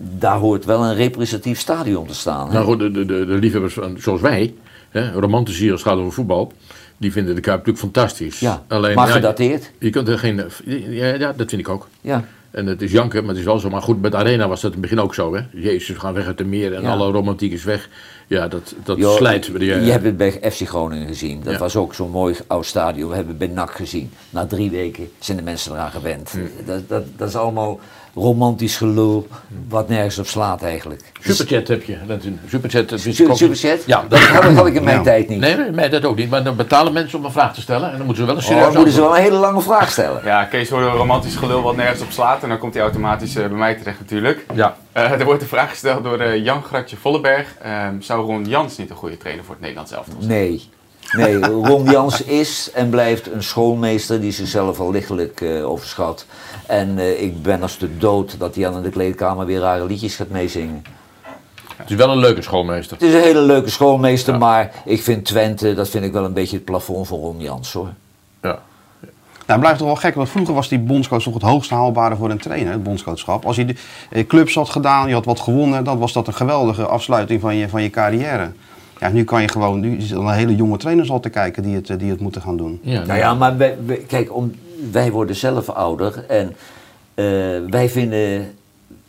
daar hoort wel een representatief stadion te staan. hè? Nou goed, de, de, de, liefhebbers van, zoals wij, hè, romantici als het gaat over voetbal, die vinden de Kuip natuurlijk fantastisch. Ja, Alleen, maar ja, gedateerd. Je kunt er geen. Ja, ja, dat vind ik ook. Ja. En het is janken, maar het is wel zo. Maar goed, met Arena was dat in het begin ook zo. Hè? Jezus, we gaan weg uit de meer en alle romantiek is weg. Ja, dat, dat Jo, slijt. Je, je hebt het bij FC Groningen gezien. Dat Ja. was ook zo'n mooi oud stadion. We hebben het bij NAC gezien. Na drie weken zijn de mensen eraan gewend. Hm. Dat, dat, dat is allemaal romantisch gelul wat nergens op slaat eigenlijk. Superchat heb je. Superchat. dat niet. Superchat? Ja, dat had, had ik in mijn Ja. tijd niet. Nee, nee, mij dat ook niet. Maar dan betalen mensen om een vraag te stellen. En dan moeten ze wel een Oh, serieus dan moeten ze wel een hele lange vraag stellen. Ja, Kees hoorde een romantisch gelul wat nergens op slaat en dan komt hij automatisch eh, bij mij terecht natuurlijk. Ja. Eh, er wordt een vraag gesteld door eh, Jan Gratje Vollenberg. Ehm, zou Ron Jans niet een goede trainer voor het Nederlands elftal zijn? Nee. Nee, Ron Jans is en blijft een schoolmeester die zichzelf al lichtelijk eh, overschat. En eh, ik ben als de dood dat hij aan in de kleedkamer weer rare liedjes gaat meezingen. Het is wel een leuke schoolmeester. Het is een hele leuke schoolmeester, maar ik vind Twente, dat vind ik wel een beetje het plafond van Ron Jans hoor. Ja. Nou, het blijft toch wel gek, want vroeger was die bondscoach toch het hoogst haalbare voor een trainer, het bondscoachschap. Als je de eh, clubs had gedaan, je had wat gewonnen, dan was dat een geweldige afsluiting van je, van je carrière. Ja, nu kan je gewoon, nu is er een hele jonge trainers al te kijken die het, eh, die het moeten gaan doen. Ja, Nou ja, maar wij, wij- kijk, om, wij worden zelf ouder en eh, wij vinden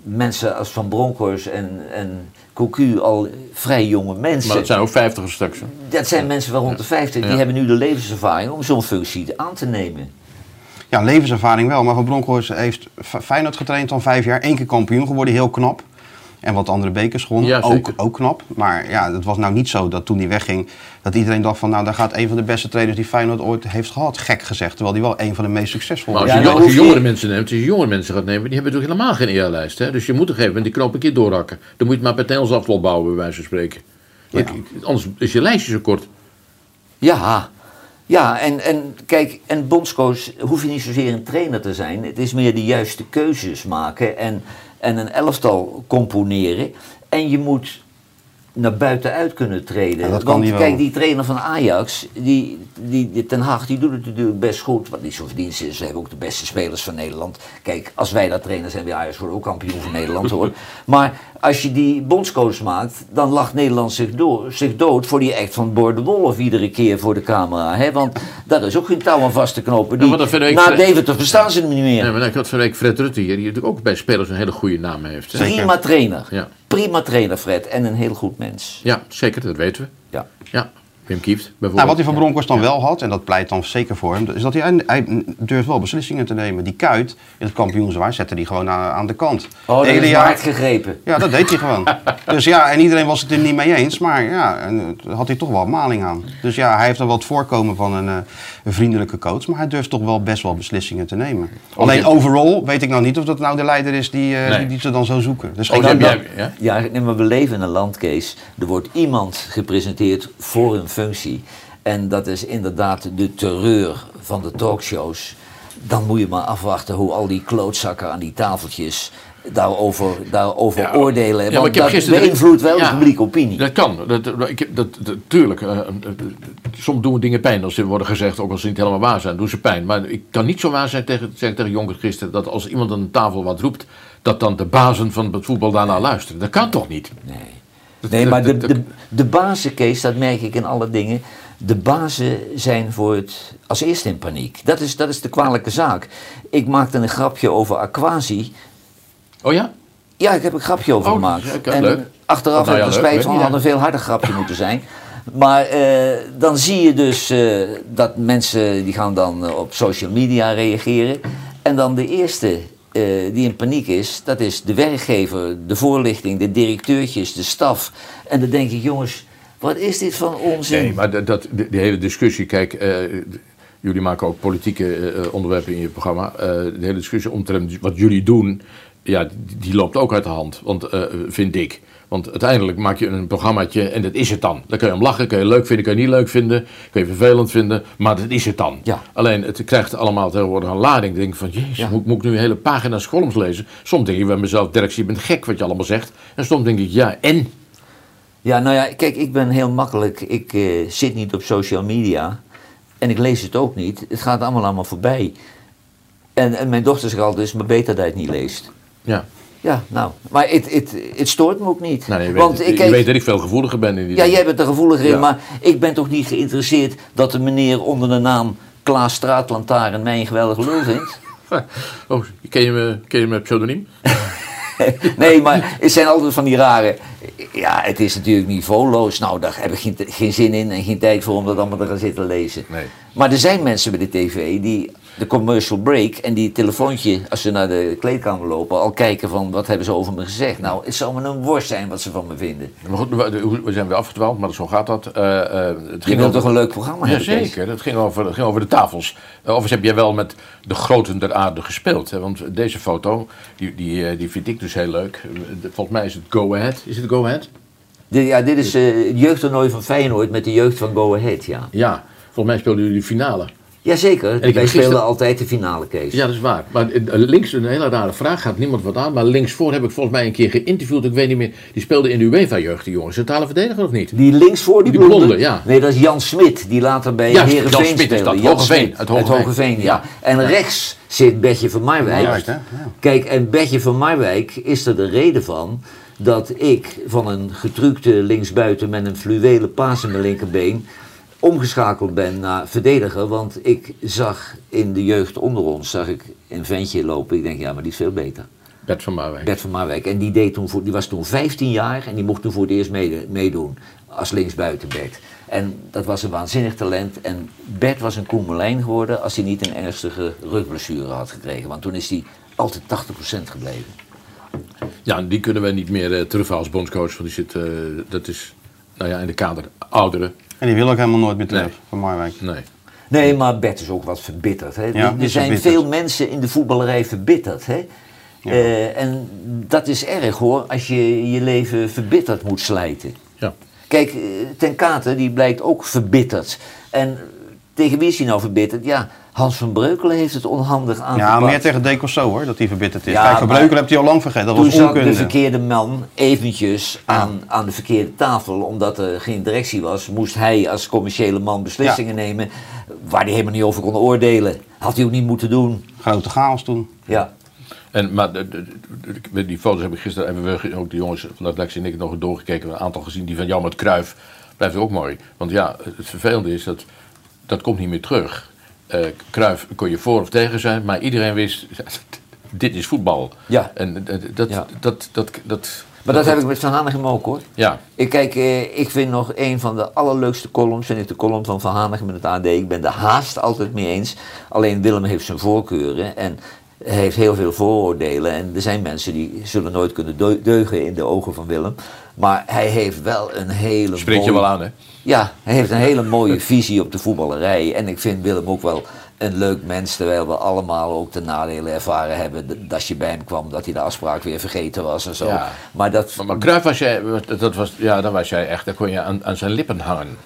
mensen als Van Bronckhorst en, en Cocu al vrij jonge mensen. Maar het zijn ook vijftigers straks. hè. Dat zijn mensen van rond de 50, die Ja. hebben nu de levenservaring om zo'n functie aan te nemen. Ja, levenservaring wel, maar Van Bronckhorst heeft Feyenoord getraind al vijf jaar, één keer kampioen geworden, heel knap. En wat andere bekers won. Ja, ook, zeker. ook knap. Maar ja, het was nou niet zo dat toen hij wegging, dat iedereen dacht van nou, daar gaat een van de beste trainers die Feyenoord ooit heeft gehad. Gek gezegd. Terwijl hij wel een van de meest succesvolle Maar was. als, Ja, je, dan als jongere mensen neemt, als je jongere mensen gaat nemen, die hebben natuurlijk helemaal geen eerlijst. Hè? Dus je moet op een gegeven moment die knoop een keer doorhakken. Dan moet je het maar met Nederlands afslot bouwen, bij wijze van spreken. Ik- anders is je lijstje zo kort. Ja, ja en, en kijk, en bondscoach hoef je niet zozeer een trainer te zijn. Het is meer de juiste keuzes maken en, en een elftal componeren. En je moet naar buiten uit kunnen treden. Ja, dat Want kijk, die trainer van Ajax, die, die, die Ten Hag, die doet het natuurlijk best goed. Want die zo verdienst is, ze hebben ook de beste spelers van Nederland. Kijk, als wij dat trainen, zijn we Ajax worden ook kampioen van Nederland hoor. Maar als je die bondscoach maakt, dan lacht Nederland zich, door, zich dood voor die act van Boor de Wolf iedere keer voor de camera. Hè? Want daar is ook geen touw aan vast te knopen. Die, maar dat vind ik- na Deventer verstaan ze hem niet meer. Ja, maar ik had van Fred Rutte hier, die natuurlijk ook bij spelers een hele goede naam heeft. Prima trainer. Ja. Prima trainer, Fred. En een heel goed mens. ja, zeker, dat weten we. Ja. Ja, Wim Kieft bijvoorbeeld. Nou, wat hij van Bronckhorst dan wel had, en dat pleit dan zeker voor hem, is dat hij, hij durft wel beslissingen te nemen. Die kuit in het kampioenswaar zette hij gewoon aan, aan de kant. Oh, dat Hele is jaar- hard gegrepen. Ja, dat deed hij gewoon. Dus ja, en iedereen was het er niet mee eens, maar ja, en, eh, had hij toch wel maling aan. Dus ja, hij heeft dan wel het voorkomen van een, eh, een vriendelijke coach, maar hij durft toch wel best wel beslissingen te nemen. Alleen overall weet ik nou niet of dat nou de leider is die, eh, Nee. die, die ze dan zo zoeken. Dus Oh, dan- ja? Ja, nee, maar we leven in een land, Kees. Er wordt iemand gepresenteerd voor een functie. En dat is inderdaad de terreur van de talkshows. Dan moet je maar afwachten hoe al die klootzakken aan die tafeltjes daarover, daarover Ja, oordelen. ja, maar ik heb dat gisteren- beïnvloedt wel Ja. de publieke opinie. Dat kan. Dat, dat, ik, heb- dat, dat, tuurlijk, eh, eh, eh, soms doen dingen pijn als ze worden gezegd, ook als ze niet helemaal waar zijn, doen ze pijn. Maar ik kan niet zo waar zijn tegen, zeggen tegen Jonker gisteren dat als iemand aan de tafel wat roept, dat dan de bazen van het voetbal daarna luisteren. Dat kan toch niet? Nee. Dat- Nee, maar de, de, de bazen, Kees, dat merk ik in alle dingen. De bazen zijn voor het, als eerste in paniek. Dat is, dat is de kwalijke zaak. Ik maakte een grapje over Aquasi. Oh ja? Ja, ik heb een grapje over Oh, gemaakt. en leuk. achteraf Nou heb ik er spijt van, had hè. een veel harder grapje moeten zijn. Maar eh, dan zie je dus eh, dat mensen die gaan dan eh, op social media reageren. En dan de eerste die in paniek is, dat is de werkgever, de voorlichting, de directeurtjes, de staf. En dan denk ik, jongens, wat is dit van onzin? Nee, maar dat, dat, die, die hele discussie, kijk, jullie maken ook politieke onderwerpen in je programma. De hele discussie omtrent wat jullie doen, ja, die, die loopt ook uit de hand, want, eh, vind ik. Want uiteindelijk maak je een programmaatje en dat is het dan. Dan kun je om lachen, kun je leuk vinden, kun je niet leuk vinden, kun je vervelend vinden, maar dat is het dan. Ja. Alleen het krijgt allemaal tegenwoordig een lading. Ik denk van, jezus, Ja. moet, moet ik nu hele pagina's columns lezen? Soms denk ik bij mezelf, Dirk, je bent gek wat je allemaal zegt. En soms denk ik, ja, en? Ja, nou ja, kijk, ik ben heel makkelijk. Ik eh, zit niet op social media. En ik lees het ook niet. Het gaat allemaal allemaal voorbij. En, en mijn dochter zegt altijd, het is maar beter dat je het niet leest. Ja. Ja, nou, maar het, het, het stoort me ook niet. Nou, nee, je, Want weet, ik je weet dat ik veel gevoeliger ben in die Ja, dingen. jij bent er gevoeliger in, Ja. maar ik ben toch niet geïnteresseerd dat de meneer onder de naam Klaas Straatlantaarn mij een geweldige lul vindt? Oh, ken je me, ken je me pseudoniem? Nee, maar het zijn altijd van die rare. Ja, het is natuurlijk niveauloos. Nou, daar heb ik geen, geen zin in en geen tijd voor om dat allemaal te gaan zitten lezen. Nee. Maar er zijn mensen bij de tv die de commercial break en die telefoontje, als ze naar de kleedkamer lopen, al kijken van wat hebben ze over me gezegd. Nou, het zou me een worst zijn wat ze van me vinden. Maar goed, we, zijn weer afgedwaald, maar zo gaat dat. Eh, eh, het Je ging wilt over- toch een leuk programma hebben? Jazeker, het ging over, het ging over de tafels. Uh, overigens heb jij wel met de groten der aarde gespeeld. Hè? Want deze foto, die, die, eh, die vind ik dus heel leuk. Eh, Volgens mij is het Go Ahead. Is het Go Ahead? Dit- ja, dit is eh, het jeugdtoernooi van Feyenoord met de jeugd van Go Ahead, ja. Ja, volgens mij speelden jullie de finale. Jazeker, wij gisteren- speelden altijd de finale, Kees. Ja, dat is waar. Maar eh, links, een hele rare vraag, gaat niemand wat aan. Maar linksvoor heb ik volgens mij een keer geïnterviewd. Ik weet niet meer. Die speelde in de UEFA-jeugd, die jongens. Centrale verdediger of niet? Die linksvoor, die, Die blonde? blonde, ja. Nee, dat is Jan Smit, die later bij Juist, Heerenveen Jan Smit is speelde. dat, Hogeveen, uit Hogeveen. Hogeveen, ja. Ja. En rechts zit Bertje van Marwijk. Juist, hè? Ja. Kijk, en Bertje van Marwijk is er de reden van dat ik van een getrukte linksbuiten met een fluwelen paas in mijn linkerbeen omgeschakeld ben naar verdediger. Want ik zag in de jeugd onder ons, zag ik een ventje lopen. Ik denk, ja, maar die is veel beter. Bert van Marwijk. Bert van Marwijk. En die, deed toen voor, die was toen 15 jaar en die mocht toen voor het eerst meedoen als linksbuiten Bert. En dat was een waanzinnig talent. En Bert was een Koemelijn geworden als hij niet een ernstige rugblessure had gekregen. Want toen is hij altijd 80% gebleven. Ja, die kunnen we niet meer terugvallen als bondscoach. Want die zit, eh, dat is, nou ja, in de kader ouderen. En die wil ook helemaal nooit meer terug Nee. van Marwijk. Nee. Nee, maar Bert is ook wat verbitterd. Hè? Ja, er zijn verbitterd. veel mensen in de voetballerij verbitterd. Hè? Eh, en dat is erg hoor, als je je leven verbitterd moet slijten. Ja. Kijk, eh, Ten Kate die blijkt ook verbitterd. En tegen wie is hij nou verbitterd? Ja, Hans van Breukelen heeft het onhandig aangepakt. Ja, meer tegen Decosso hoor, dat hij verbitterd is. Ja, Kijk, Van Breukelen hebt hij al lang vergeten. Dat Toen was zat onkunde. de verkeerde man eventjes aan, aan de verkeerde tafel. Omdat er geen directie was, moest hij als commerciële man beslissingen nemen. Waar hij helemaal niet over kon oordelen. Had hij ook niet moeten doen. Grote chaos toen. Ja. En, maar de, de- de- de- die foto's heb ik gisteren, hebben we ook de jongens van dat Lexie en ik nog doorgekeken, een aantal gezien, die van Jan met Kruif, blijft ook mooi. Want ja, het vervelende is dat, dat komt niet meer terug. Eh Kruif kon je voor of tegen zijn, maar iedereen wist, dit is voetbal. Ja. En eh, dat, Ja. dat, dat, dat, Maar dat heb ik met Van Hanegem ook hoor. Ja, Ik, kijk, eh, ik vind nog een van de allerleukste columns, vind ik de column van Van Hanegem in het AD. Ik ben de haast altijd mee eens. Alleen Willem heeft zijn voorkeuren en heeft heel veel vooroordelen. En er zijn mensen die zullen nooit kunnen deu- deugen in de ogen van Willem. Maar hij heeft wel een hele spreekt je mooie- wel aan hè? Ja, hij heeft een hele mooie visie op de voetballerij. En ik vind Willem ook wel een leuk mens. Terwijl we allemaal ook de nadelen ervaren hebben. Dat je bij hem kwam, dat hij de afspraak weer vergeten was en zo. Ja. Maar dat, Maar, maar Cruijff was jij, dat was, ja, dan was jij echt, daar kon je aan, aan zijn lippen hangen.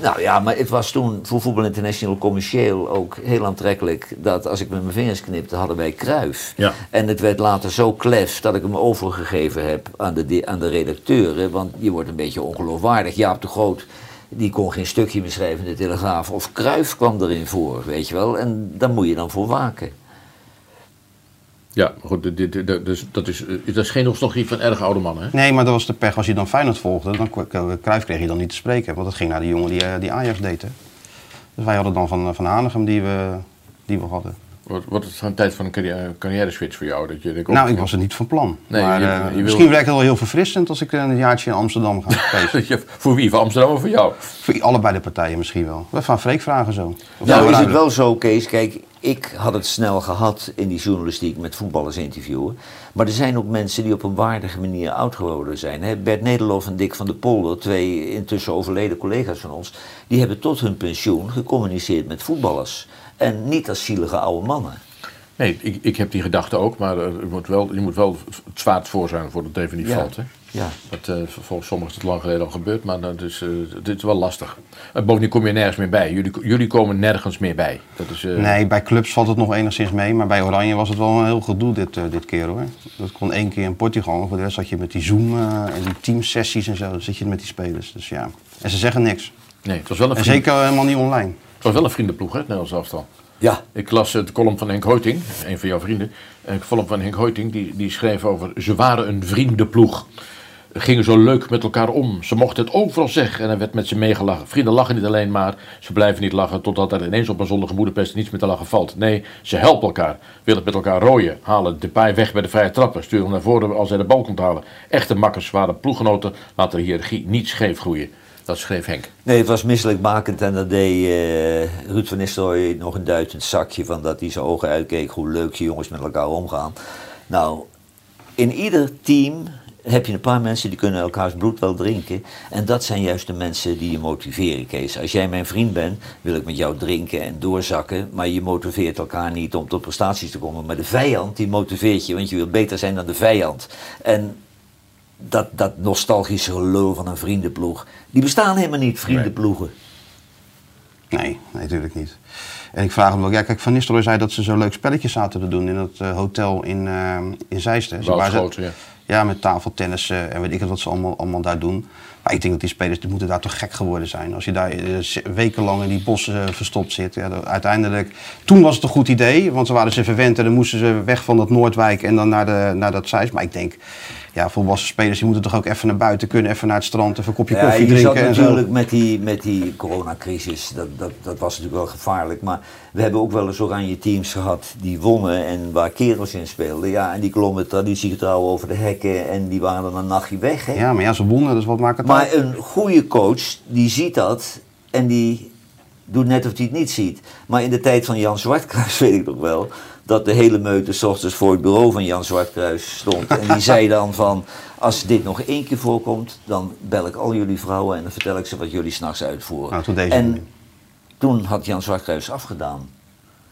Nou ja, maar het was toen voor Voetbal International commerciële ook heel aantrekkelijk dat als ik met mijn vingers knipte, hadden wij Kruif. Ja. En het werd later zo klef dat ik hem overgegeven heb aan de, aan de redacteuren, want je wordt een beetje ongeloofwaardig. Jaap de Groot, die kon geen stukje meer schrijven in de Telegraaf. Of Kruif kwam erin voor, weet je wel. En daar moet je dan voor waken. Ja, maar goed, dit, dit, dit- dus, dat, is, eh, dat is geen nostalgie van erg oude mannen. Hè? Nee, maar dat was de pech. Als je dan Feyenoord volgde, dan Cruijff kreeg je dan niet te spreken. Want dat ging naar die jongen die, eh, die Ajax deed. Hè. Dus wij hadden dan van, van Hanegem die we, die we hadden. Wordt, wordt het een tijd van een carrière, carrière switch voor jou? Dat je, denkt, Nou, ik was er niet van plan. Nee, maar je- eh, je wil- misschien werkt het wel heel verfrissend als ik een jaartje in Amsterdam ga. Kees. dat je- voor wie? Voor Amsterdam of voor jou? Voor allebei de partijen misschien wel. We gaan Freek vragen zo. Of Nou is het wel zo, Kees. Kijk, ik had het snel gehad in die journalistiek met voetballers interviewen. Maar er zijn ook mensen die op een waardige manier oud geworden zijn. Hè? Bert Nederlof en Dick van der Polder, twee intussen overleden collega's van ons, die hebben tot hun pensioen gecommuniceerd met voetballers. En niet als zielige oude mannen. Nee, ik, ik heb die gedachte ook, maar eh, je moet wel, je moet wel het zwaard voor zijn voordat het even niet Ja. valt. Hè? Ja. Dat, eh, volgens sommigen is het lang geleden al gebeurd, maar dat is, eh, dit is wel lastig. En bovendien kom je nergens meer bij. Jullie, jullie komen nergens meer bij. Dat is, eh, Nee, bij clubs valt het nog enigszins mee. Maar bij Oranje was het wel een heel gedoe dit, eh, dit keer hoor. Dat kon één keer in Portugal. maar Voor de rest zat je met die Zoom en die teamsessies en zo. Dan zit je met die spelers. Dus ja. En ze zeggen niks. nee, het was wel een, En zeker helemaal niet online. Het was wel een vriendenploeg, hè, het Nederlands elftal. Ja. Ik las het column van Henk Hoiting, een van jouw vrienden. Een column van Henk Hoiting, die, die schreef over... Ze waren een vriendenploeg. Gingen zo leuk met elkaar om. Ze mochten het overal zeggen en er werd met ze meegelachen. Vrienden lachen niet alleen maar, ze blijven niet lachen... totdat er ineens op een zonnige moederpest niets meer te lachen valt. Nee, ze helpen elkaar. Willen met elkaar rooien. Halen de paai weg bij de vrije trappen. Sturen hem naar voren als hij de bal komt halen. Echte makkers waren ploeggenoten. Laten de hiërarchie niet scheef groeien. Dat schreef Henk. Nee, het was misselijkmakend en dat deed eh, Ruud van Nistelrooy nog een duitend zakje van dat hij zijn ogen uitkeek hoe leuk je jongens met elkaar omgaan. Nou, in ieder team heb je een paar mensen die kunnen elkaars bloed wel drinken. En dat zijn juist de mensen die je motiveren, Kees. Als jij mijn vriend bent, wil ik met jou drinken en doorzakken. Maar je motiveert elkaar niet om tot prestaties te komen. Maar de vijand, die motiveert je, want je wilt beter zijn dan de vijand. En dat, dat nostalgische gelul van een vriendenploeg, die bestaan helemaal niet, vriendenploegen. Nee, nee, natuurlijk niet. En ik vraag hem wel, ja, kijk, Van Nistelrooy zei dat ze zo leuk spelletjes zaten te doen in het eh, hotel in, eh in Zeist. hè. Ze- waar ze- Woudschoten, ja. Ja, met tafeltennis eh, en weet ik het wat ze allemaal, allemaal daar doen. Maar ik denk dat die spelers die moeten daar toch gek geworden zijn. Als je daar eh, wekenlang in die bossen verstopt zit. Ja, uiteindelijk, toen was het een goed idee, want ze waren ze verwend en dan moesten ze weg van dat Noordwijk en dan naar, de, naar dat Zeist. Maar ik denk, ja, volwassen spelers die moeten toch ook even naar buiten kunnen, even naar het strand, even een kopje Ja, koffie je zat drinken en zo. natuurlijk met die, met die coronacrisis, dat, dat, dat was natuurlijk wel gevaarlijk. Maar we hebben ook wel eens oranje teams gehad die wonnen en waar kerels in speelden. Ja, en die klommen traditiegetrouw over de hekken en die waren dan een nachtje weg. Hè? Ja, maar ja, ze wonnen, dus wat maakt het Maar uit? een goede coach, die ziet dat en die doet net of hij het niet ziet. Maar in de tijd van Jan Zwartkruis weet ik nog wel, dat de hele meute 's ochtends voor het bureau van Jan Zwartkruis stond. En die zei dan van, als dit nog één keer voorkomt, dan bel ik al jullie vrouwen en dan vertel ik ze wat jullie s'nachts uitvoeren. Nou, toen en toen had Jan Zwartkruis afgedaan.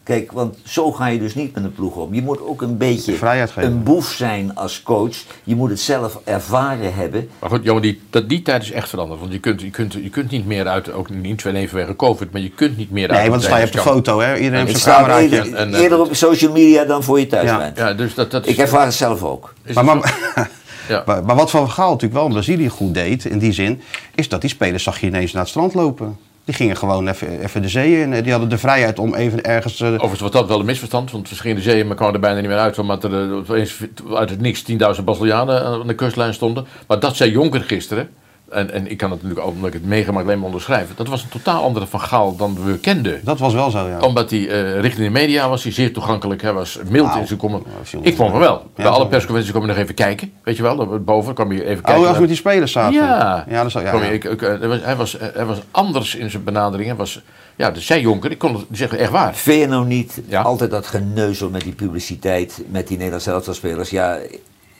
Kijk, want zo ga je dus niet met een ploeg om. Je moet ook een beetje een boef zijn als coach. Je moet het zelf ervaren hebben. Maar goed, jongen, die, dat, die tijd is echt veranderd. Want je kunt, je kunt, je kunt niet meer uit, ook niet alleen vanwege COVID, maar je kunt niet meer uit. Nee, want dan sta je op de foto, hè? Iedereen heeft zijn cameraatje. eerder, en, eh, eerder op social media dan voor je thuis Ja. bent. Ja, dus dat, dat is, Ik ervaar het zelf ook. Maar, maar, Ja. maar, maar wat Van Gaal natuurlijk wel in Brazilië goed deed, in die zin, is dat die spelers zag je ineens naar het strand lopen. Die gingen gewoon even, even de zee in. Die hadden de vrijheid om even ergens... eh, Overigens was dat wel een misverstand, want we gingen de zee en we kwamen er bijna niet meer uit, omdat er eh, opeens uit het niks 10.000 Brazilianen aan de kustlijn stonden. Maar dat zei Jonker gisteren, en, en ik kan het natuurlijk ook, omdat ik het meegemaakt alleen maar onderschrijven, dat was een totaal andere Van Gaal dan we kenden. dat was wel zo, ja. Omdat hij eh, richting de media was, hij zeer toegankelijk, hij was mild Nou, in zijn komen. Ik vond hem wel. Bij alle persconferenties kwam je nog even kijken, weet je wel, boven kwam je even kijken. Oh, als met die spelers zaten. Ja, ja, dat is, ja, ik- ik, eh, hij was- hij, was, hij was anders in zijn benadering. Hij was, ja, dat zei Jonker, ik kon het zeggen echt waar. Vind je nou niet Ja. altijd dat geneuzel met die publiciteit, met die Nederlandse elftalspelers? Ja,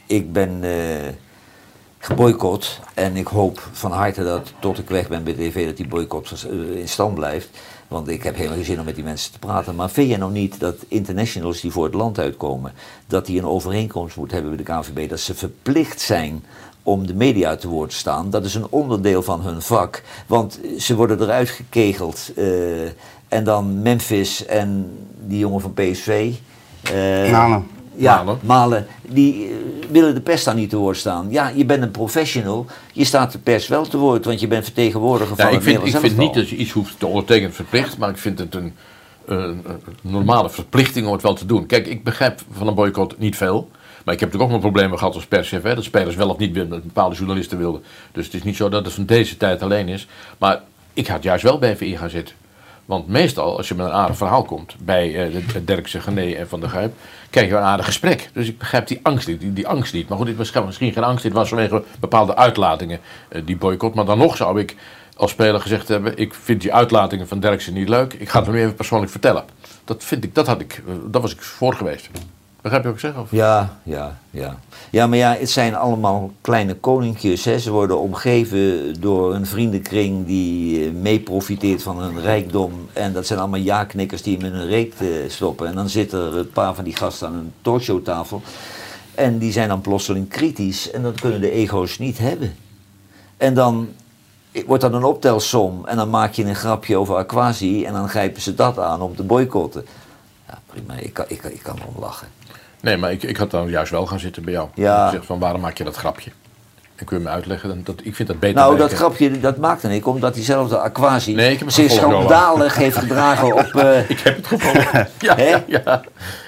ik ben eh geboycott en ik hoop van harte dat tot ik weg ben bij tv dat die boycott eh, in stand blijft. Want ik heb helemaal geen zin om met die mensen te praten. Maar vind je nou niet dat internationals die voor het land uitkomen, dat die een overeenkomst moeten hebben bij de KNVB, dat ze verplicht zijn om de media te woord te staan. Dat is een onderdeel van hun vak. Want ze worden eruit gekegeld. eh, en dan Memphis en die jongen van PSV. eh, Malen. Ja, Malen. Malen. Die eh, willen de pers daar niet te woord staan. Ja, je bent een professional. Je staat de pers wel te woord, want je bent vertegenwoordiger Ja, van ik vind, ik vind niet dat je iets hoeft te ondertekenen verplicht, maar ik vind het een, een, een normale verplichting om het wel te doen. Kijk, ik begrijp van een boycott niet veel. Maar ik heb natuurlijk ook nog problemen gehad als perschef. Hè, dat spelers wel of niet dat bepaalde journalisten wilden. Dus het is niet zo dat het van deze tijd alleen is. Maar ik had juist wel bij VI gaan zitten. Want meestal, als je met een aardig verhaal komt bij de Derkse, Gené en Van der Gijp, krijg je een aardig gesprek. Dus ik begrijp die angst niet. Die, angst niet. Maar goed, dit was misschien geen angst. Dit was vanwege bepaalde uitlatingen, eh, die boycott. Maar dan nog zou ik als speler gezegd hebben: ik vind die uitlatingen van Derksen niet leuk. Ik ga het hem even persoonlijk vertellen. Dat, vind ik, dat, had ik, eh, dat was ik voor geweest. Begrijp je wat ik zeg? Of? Ja, ja, ja. Ja, maar ja, het zijn allemaal kleine koninkjes. Ze worden omgeven door een vriendenkring die eh, mee profiteert van hun rijkdom. En dat zijn allemaal ja-knikkers die hem in hun reet eh, stoppen. En dan zitten er een paar van die gasten aan een talkshowtafel. En die zijn dan plotseling kritisch. En dat kunnen de ego's niet hebben. En dan wordt dat een optelsom. En dan maak je een grapje over Aquasi. En dan grijpen ze dat aan om te boycotten. Ja, prima. Ik kan, ik, ik kan erom lachen. Nee, maar ik, ik had dan juist wel gaan zitten bij jou. Ja. Ik zeg van waarom maak je dat grapje? En kun je me uitleggen? Dat, ik vind dat beter. Nou, dat grapje dat maakte ik omdat diezelfde Aquasi Nee, ik heb het zich schandalig heeft gedragen op. eh, Ik heb het gevolgd. ja, Hè? ja, ja,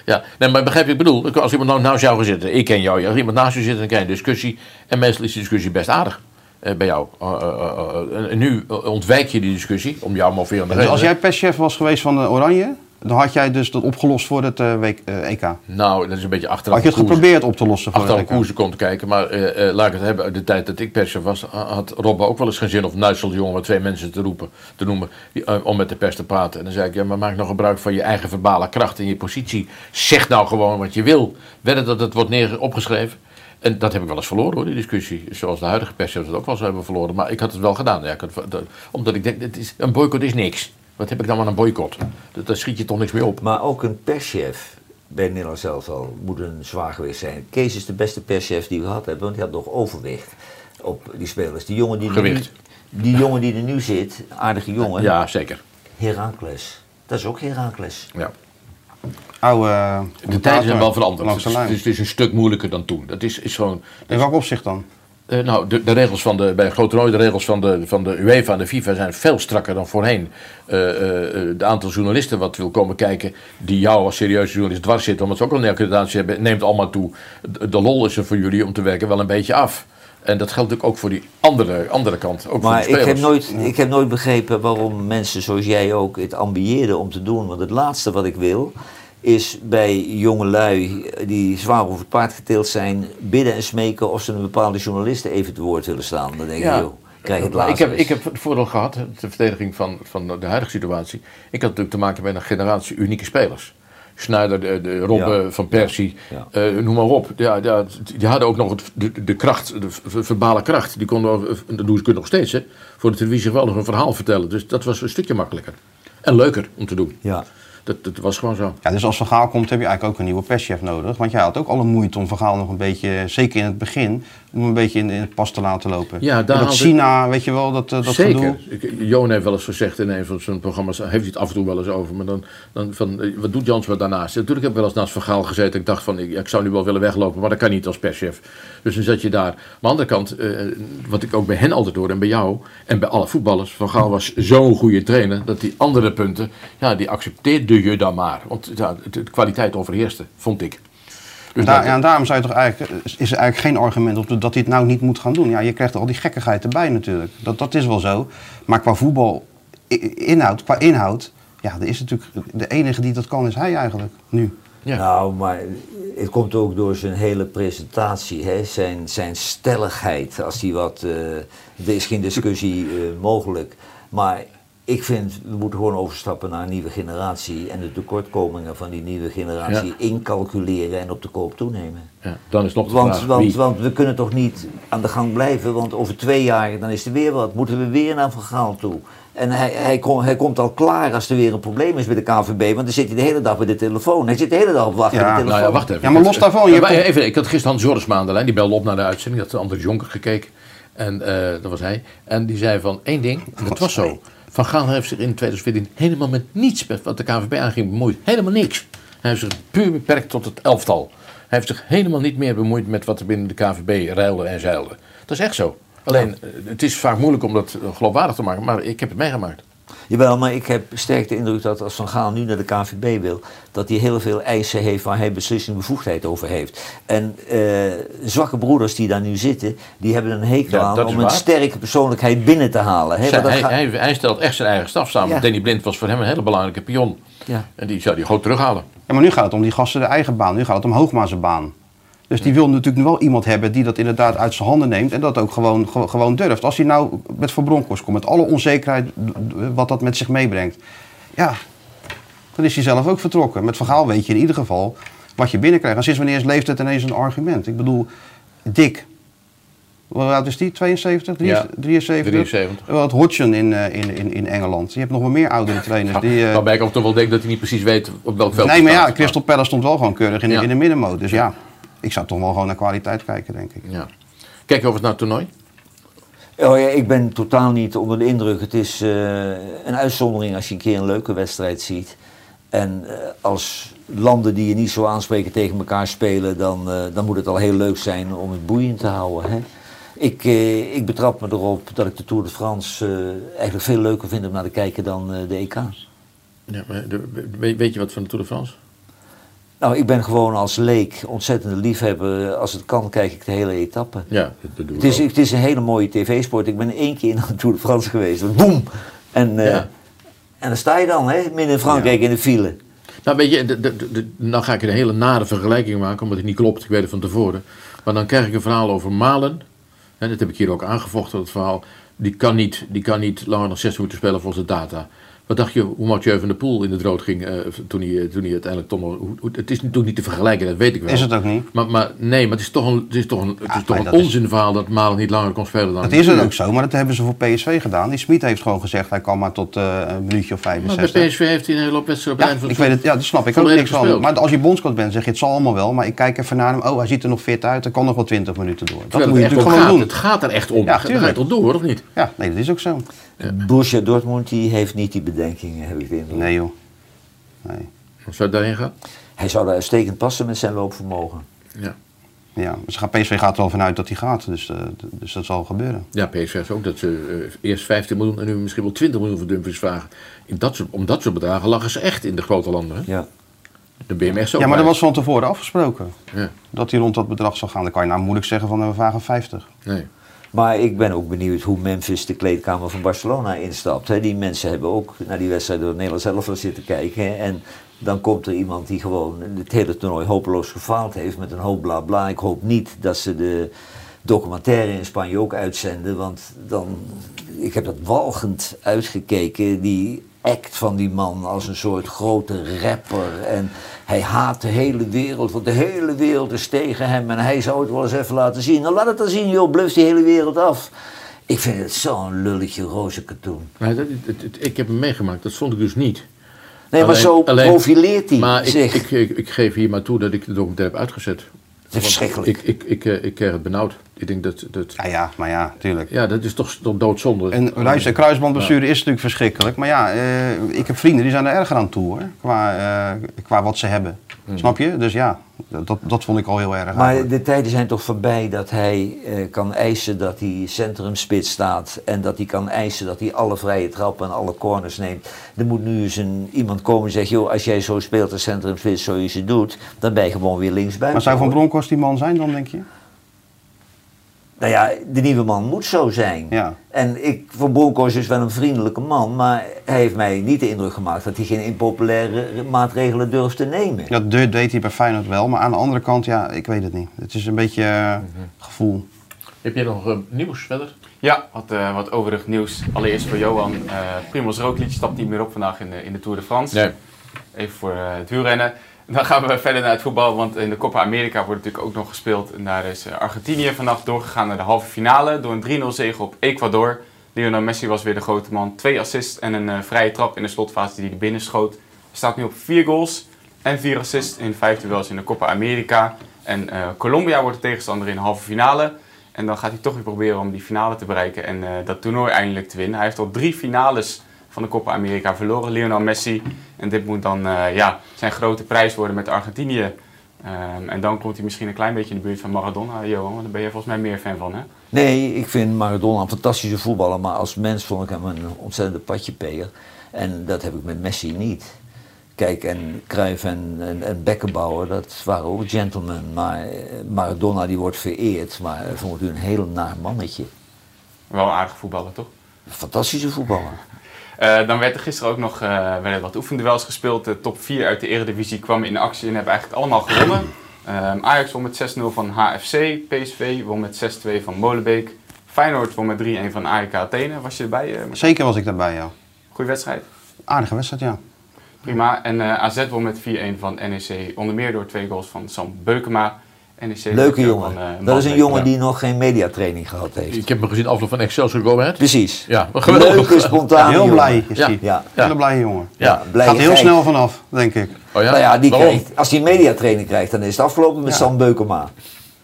ja. Nee, maar begrijp je, ik bedoel, als iemand nou naast jou gaat zitten, ik ken jou, als iemand naast je zit, dan krijg je een discussie. En meestal is die discussie best aardig eh, bij jou. Eh, en nu ontwijk je die discussie, om jou moverende Dus reden. als jij perschef was geweest van de Oranje, dan had jij dus dat opgelost voor het eh, week, eh, EK. Nou, dat is een beetje achteraf Had je het geprobeerd op te lossen voor Achteraf het EK? koersen kon te kijken, maar eh, laat ik het hebben. Uit de tijd dat ik perschef was, had Robbe ook wel eens geen zin of Nuitsel de jongen met twee mensen te roepen, te noemen, die, om met de pers te praten. En dan zei ik, ja, maar maak nou gebruik van je eigen verbale kracht en je positie. Zeg nou gewoon wat je wil. Wedden dat het wordt neer opgeschreven. En dat heb ik wel eens verloren hoor, die discussie. Zoals de huidige perschefs het ook wel eens hebben verloren. Maar ik had het wel gedaan. Ja, had, dat- omdat ik denk, het is, een boycott is niks. Wat heb ik dan aan een boycott? Dat- Daar schiet je toch niks mee op. maar ook een perschef bij Nederland zelf al moet een zwaar geweest zijn. Kees is de beste perschef die we gehad hebben, want hij had nog overwicht op die spelers. Die jongen die, er nu, Gewicht. die, jongen die er nu zit, aardige jongen, Ja, zeker. Herakles. Dat is ook Herakles. Ja. Oude, eh, De tijden zijn wel veranderd. Langs Het de is, lijn. het is een stuk moeilijker dan toen. Dat is, is gewoon. In welk opzicht dan? Eh, nou, de, de regels van de, bij een groot toernooi, de regels van de, van de UEFA en de FIFA zijn veel strakker dan voorheen. Eh eh, eh, de aantal journalisten wat wil komen kijken, die jou als serieuze journalist dwars zitten, omdat ze ook al een accreditatie hebben, neemt allemaal toe. De, de lol is er voor jullie om te werken wel een beetje af. En dat geldt natuurlijk ook voor die andere, andere kant. Ook voor Maar ik heb, nooit, ik heb nooit begrepen waarom mensen zoals jij ook het ambieerden om te doen. Want het laatste wat ik wil is bij jongelui die zwaar over het paard getild zijn, bidden en smeken of ze een bepaalde journalisten even te woord willen staan. Dan denk ik, joh, krijg het laatste. ik, heb, ik heb het voordeel gehad, de verdediging van, van de huidige situatie. Ik had natuurlijk te maken met een generatie unieke spelers. Schneider, de, de Robben Ja. van Persie, Ja. eh, noem maar op. Ja, ja, die hadden ook nog het, de, de kracht, de verbale kracht. Die konden, ook- dat doen ze nog steeds, hè, voor de televisie geweldig een verhaal vertellen. Dus dat was een stukje makkelijker. En leuker om te doen. Ja. Dat, dat was gewoon zo. Ja, dus als Vergaal komt heb je eigenlijk ook een nieuwe perschef nodig. Want jij had ook alle moeite om Vergaal nog een beetje, zeker in het begin, om een beetje in, in het pas te laten lopen. Ja, daar En dat China, weet je wel, dat, eh, dat Zeker. gedoe. Ik, Johan heeft wel eens gezegd in een van zijn programma's, heeft hij het af en toe wel eens over, maar dan, dan van, eh, wat doet Jans wat daarnaast? Natuurlijk heb ik wel eens naast Vergaal gezeten. Ik dacht van, ik, ik zou nu wel willen weglopen, maar dat kan niet als perschef. Dus dan zat je daar. Maar aan de andere kant, eh, wat ik ook bij hen altijd hoor en bij jou en bij alle voetballers, Van Gaal was zo'n goede trainer, dat die andere punten, ja, die accepteerde je dan maar. Want ja, de, de kwaliteit overheerste, vond ik. Dus Daar, ja, en daarom zou je toch eigenlijk, is er eigenlijk geen argument op dat hij het nou niet moet gaan doen. Ja, je krijgt al die gekkigheid erbij natuurlijk. Dat, dat is wel zo. Maar qua voetbal inhoud, qua inhoud, ja, er is natuurlijk de enige die dat kan is hij eigenlijk nu. Ja. Nou, maar het komt ook door zijn hele presentatie, hè? Zijn, zijn stelligheid. Als hij wat. eh, er is geen discussie eh, mogelijk. Maar ik vind, we moeten gewoon overstappen naar een nieuwe generatie. En de tekortkomingen van die nieuwe generatie Ja. incalculeren en op de koop toenemen. ja, dan is nog de Want, vraag, want, wie? want we kunnen toch niet aan de gang blijven, want over twee jaar dan is er weer wat. Moeten we weer naar Van Gaal toe? En hij, hij, kom- hij komt al klaar als er weer een probleem is bij de KVB, want dan zit hij de hele dag bij de telefoon. Hij zit de hele dag op wachten Ja, bij de telefoon. Nou ja, wacht even. Ja, maar los daarvan, je hebt- even, ik had gisteren Hans Joris aan de lijn, die belde op naar de uitzending. Dat had André Jonker gekeken. En eh, dat was hij. En die zei van één ding, dat was zo. Van Gaal heeft zich in 2014 helemaal met niets met wat de KVB aanging bemoeid. Helemaal niks. Hij heeft zich puur beperkt tot het elftal. Hij heeft zich helemaal niet meer bemoeid met wat er binnen de KVB ruilde en zeilde. Dat is echt zo. Alleen, eh, het is vaak moeilijk om dat eh, geloofwaardig te maken, maar ik heb het meegemaakt. Jawel, maar ik heb sterk de indruk dat als Van Gaal nu naar de KVB wil, dat hij heel veel eisen heeft waar hij beslissingbevoegdheid over heeft. En eh, zwakke broeders die daar nu zitten, die hebben een hekel Ja, aan om een sterke persoonlijkheid binnen te halen. Zij- hij, gaat- hij, hij stelt echt zijn eigen staf samen. Ja. Danny Blind was voor hem een hele belangrijke pion. ja. En die zou hij gewoon terughalen. Ja, maar nu gaat het om die gasten de eigen baan. Nu gaat het om Hoogma's baan. Dus die wil natuurlijk nu wel iemand hebben die dat inderdaad uit zijn handen neemt en dat ook gewoon, gewo- gewoon durft. Als hij nou met Van Bronckhorst komt, met alle onzekerheid wat dat met zich meebrengt. Ja, dan is hij zelf ook vertrokken. Met Vergaal weet je in ieder geval wat je binnenkrijgt. En sinds wanneer is leeftijd ineens een argument? Ik bedoel, Dick, hoe oud is die? 72? Ja, 73? 73. Wat Hodgson in, eh, in, in, in Engeland. Je hebt nog wel meer oudere trainers. Die, eh, Waarbij ik ook toch wel denk dat hij niet precies weet op welk veld Nee, maar ja. Crystal Palace stond wel gewoon keurig in, de- in de middenmoot. Dus ja, ik zou toch wel gewoon naar kwaliteit kijken, denk ik. Ja. Kijk over naar het toernooi. Oh ja, ik ben totaal niet onder de indruk. Het is eh, een uitzondering als je een keer een leuke wedstrijd ziet. En eh, als landen die je niet zo aanspreken tegen elkaar spelen, dan, eh, dan moet het al heel leuk zijn om het boeiend te houden. Hè? Ik, eh, ik betrap me erop dat ik de Tour de France eh, eigenlijk veel leuker vind om naar te kijken dan eh, de EK. Ja, maar de- weet je wat van de Tour de France? Nou, ik ben gewoon als leek ontzettende liefhebber. Als het kan, kijk ik de hele etappe. Ja, dat, doen Het is, ook. het is een hele mooie tv-sport. Ik ben één keer naar de Tour de France geweest. Boom! En, Ja. en dan sta je dan, hè, midden in Frankrijk in de file. Nou, weet je, de, de, de- nou ga ik een hele nare vergelijking maken, omdat het niet klopt. Ik weet het van tevoren. Maar dan krijg ik een verhaal over Malen. En dat heb ik hier ook aangevochten, dat verhaal. Die kan niet, die kan niet langer dan zes minuten spelen volgens de data. Wat dacht je hoe Mathieu van der Poel in het rood ging eh, toen, hij, toen hij uiteindelijk toch nog... Het is natuurlijk niet te vergelijken, dat weet ik wel. Is het ook niet? Maar, maar nee, maar het is toch een, het is toch een, het is Ja, toch een onzinverhaal dat Malen niet langer kon spelen dan Dat is het ook zo, maar dat hebben ze voor PSV gedaan. Die Smit heeft gewoon gezegd, hij kan maar tot eh, een minuutje of Maar bij 65. PSV heeft hij een hele hoop wedstrijden op Ja, het ik weet het, ja, dat snap ik ook niks van. Maar als je bondscoach bent, zeg je het zal allemaal wel. Maar ik kijk even naar hem. Oh, hij ziet er nog fit uit. Hij kan nog wel 20 minuten door. Dat Terwijl moet je het echt natuurlijk gewoon gaat. doen. Het gaat er echt om. Ja, Ja, ga je tuurlijk. toch door, of niet? Ja, nee, dat is ook zo. Borussia Dortmund die heeft niet die bedenkingen, heb ik de indruk. Nee joh. Nee. Zou het daarheen gaan? Hij zou daar uitstekend passen met zijn loopvermogen. Ja. Ja, dus gaat- PSV gaat er wel vanuit dat hij gaat. Dus, eh, dus dat zal gebeuren. Ja, PSV heeft ook dat ze eh, eerst 15 miljoen en nu misschien wel 20 miljoen voor Dumfries vragen. In dat soort, om dat soort bedragen lagen ze echt in de grote landen. Hè? Ja. Dan ben je hem echt zo Ja, maar dat was van tevoren afgesproken. Ja, Dat hij rond dat bedrag zou gaan. Dan kan je nou moeilijk zeggen van eh, we vragen 50. nee. Maar ik ben ook benieuwd hoe Memphis de kleedkamer van Barcelona instapt. Die mensen hebben ook naar die wedstrijd door het Nederlands elftal zitten kijken. En dan komt er iemand die gewoon het hele toernooi hopeloos gefaald heeft met een hoop bla bla. Ik hoop niet dat ze de documentaire in Spanje ook uitzenden. Want dan, ik heb dat walgend uitgekeken. Die act van die man als een soort grote rapper. En hij haat de hele wereld, want de hele wereld is tegen hem. En hij zou het wel eens even laten zien. Nou, laat het dan zien, joh, bluf die hele wereld af. Ik vind het zo'n lulletje roze katoen. Maar dat, het- het- ik heb hem meegemaakt, dat vond ik dus niet. Nee, maar zo alleen- profileert hij Maar zich. ik, ik, ik geef hier maar toe dat ik de documentaire heb uitgezet. Het is verschrikkelijk. Ik, ik, ik, eh, ik kreeg het benauwd. Ik denk dat, dat Ja, ja, maar ja, tuurlijk. ja, dat is toch, toch doodzonde. En luister, kruisbandblessure is natuurlijk verschrikkelijk. Maar ja, eh, ik heb vrienden die zijn er erger aan toe hoor. Qua, eh, qua wat ze hebben. Snap je? Dus ja, dat, dat vond ik al heel erg. Maar eigenlijk. de tijden zijn toch voorbij dat hij eh, kan eisen dat hij centrumspits staat. En dat hij kan eisen dat hij alle vrije trappen en alle corners neemt. Er moet nu eens een, iemand komen en zeggen: joh, als jij zo speelt als centrumspits zoals je doet, dan ben je gewoon weer linksbuiten. Maar zou Van. Bronckhorst die man zijn dan, denk je? Nou ja, de nieuwe man moet zo zijn. Ja. En ik, Van Bronckhorst is wel een vriendelijke man, maar hij heeft mij niet de indruk gemaakt dat hij geen impopulaire maatregelen durft te nemen. Dat de- deed hij bij Feyenoord wel. Maar aan de andere kant, ja, ik weet het niet. Het is een beetje eh, gevoel. Heb jij nog eh, nieuws verder? Ja, wat, eh, wat overig nieuws. Allereerst voor Johan. eh Primoz Roglic stapt niet meer op vandaag in de, in de Tour de France. Nee. Even voor het wielrennen. Dan gaan we verder naar het voetbal, want in de Copa America wordt natuurlijk ook nog gespeeld. En daar is eh, Argentinië vannacht doorgegaan naar de halve finale door een 3-0 zege op Ecuador. Lionel Messi was weer de grote man. Twee assists en een eh, vrije trap in de slotfase die hij binnen schoot. Hij staat nu op vier goals en vier assists in vijf duels in de Copa America. En eh, Colombia wordt de tegenstander in de halve finale. En dan gaat hij toch weer proberen om die finale te bereiken en dat toernooi eindelijk te winnen. Hij heeft al drie finales van de Copa America verloren, Lionel Messi. En dit moet dan eh, ja, zijn grote prijs worden met Argentinië. Ehm, en dan komt hij misschien een klein beetje in de buurt van Maradona, Johan. Want daar ben je volgens mij meer fan van, hè? Nee, ik vind Maradona een fantastische voetballer, maar als mens vond ik hem een ontzettende patjepeer. En dat heb ik met Messi niet. Kijk, en Cruijff en, en, en Beckenbauer, dat waren ook gentlemen. Maar eh, Maradona die wordt vereerd, maar eh, vond ik een heel naar mannetje. Wel een aardige voetballer, toch? Fantastische voetballer. Eh, dan werd er gisteren ook nog eh, werden wat oefenduels gespeeld. De top 4 uit de Eredivisie kwamen in actie en hebben eigenlijk allemaal gewonnen. Ehm, Ajax won met 6-0 van HFC. PSV won met 6-2 van Molenbeek. Feyenoord won met 3-1 van AEK Athene. Was je erbij? eh, Zeker was ik daarbij, ja. Goeie wedstrijd. Aardige wedstrijd, ja. Prima. En AZ won met 4-1 van NEC. Onder meer door twee goals van Sam Beukema. NEC Leuke jongen. van, eh, dat is een jongen die nog geen mediatraining gehad heeft. Ik heb hem gezien afloop van Excelsior Go Ahead. Precies. Ja, geweldig. Leuke, spontane Heel blij is Ja. hij. Ja. Hele blije jongen. Ja, blij Gaat heel snel vanaf, denk ik. Oh ja? Nou ja, die krijgt, als hij mediatraining krijgt, dan is het afgelopen met Ja. Sam Beukema.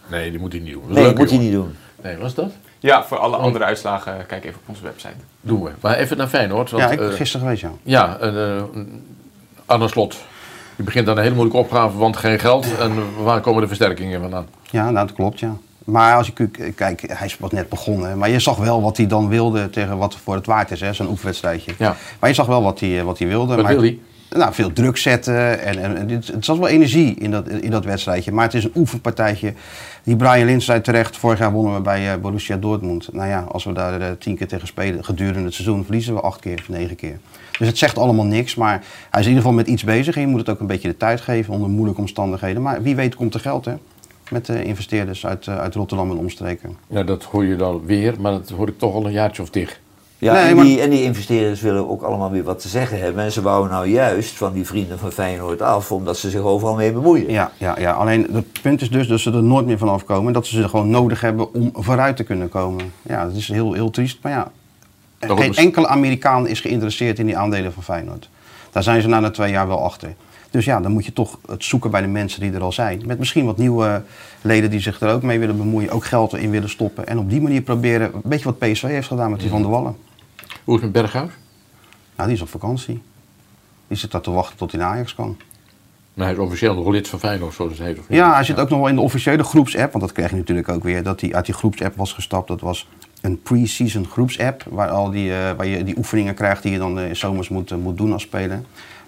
Nee, die moet hij niet doen. Nee, dat moet hij niet doen. Nee, was dat? Ja, voor alle andere uitslagen kijk even op onze website. Doen we. Maar even naar Feyenoord. Want, Ja, ik eh, gisteren geweest, ja. Ja, eh, Arne Slot. Die begint aan een hele moeilijke opgave, want geen geld. En waar komen de versterkingen vandaan? Ja, nou, dat klopt, ja. Maar als ik kijk, hij was net begonnen. Maar je zag wel wat hij dan wilde tegen wat voor het waard is, zo'n oefenwedstrijdje. Ja. Maar je zag wel wat hij, wat hij wilde. Wat maar, wil hij? Nou, veel druk zetten. En, en, het zat wel energie in dat, in dat wedstrijdje. Maar het is een oefenpartijtje. Die Brian Lins zei terecht, vorig jaar wonnen we bij eh, Borussia Dortmund. Nou ja, als we daar eh, tien keer tegen spelen gedurende het seizoen, verliezen we acht keer of negen keer. Dus het zegt allemaal niks, maar hij is in ieder geval met iets bezig. En je moet het ook een beetje de tijd geven onder moeilijke omstandigheden. Maar wie weet komt er geld, hè? Met de investeerders uit, eh, uit Rotterdam en omstreken. Ja, dat hoor je dan weer, maar dat hoor ik toch al een jaartje of tig. Ja, Nee, en, maar- die, en die investeerders willen ook allemaal weer wat te zeggen hebben. En ze wouden nou juist van die vrienden van Feyenoord af, omdat ze zich overal mee bemoeien. Ja, ja, ja, alleen het punt is dus dat ze er nooit meer van afkomen. Dat ze ze gewoon nodig hebben om vooruit te kunnen komen. Ja, dat is heel, heel triest. Maar ja, Daarom geen is- enkele Amerikaan is geïnteresseerd in die aandelen van Feyenoord. Daar zijn ze na de twee jaar wel achter. Dus ja, dan moet je toch het zoeken bij de mensen die er al zijn. Met misschien wat nieuwe leden die zich er ook mee willen bemoeien. Ook geld in willen stoppen. En op die manier proberen, een beetje wat PSV heeft gedaan met die Van der Wallen. Hoe is het met Berghuis? Nou, die is op vakantie. Die zit daar te wachten tot hij naar Ajax kan. Maar hij is officieel nog lid van Feyenoord, zoals het heet. Of niet? Ja, hij zit ook nog wel in de officiële groepsapp. Want dat kreeg je natuurlijk ook weer. Dat hij uit die groepsapp was gestapt. Dat was een pre-season groepsapp. Waar, al die, eh, waar je die oefeningen krijgt die je dan in zomers moet, eh, moet doen als speler.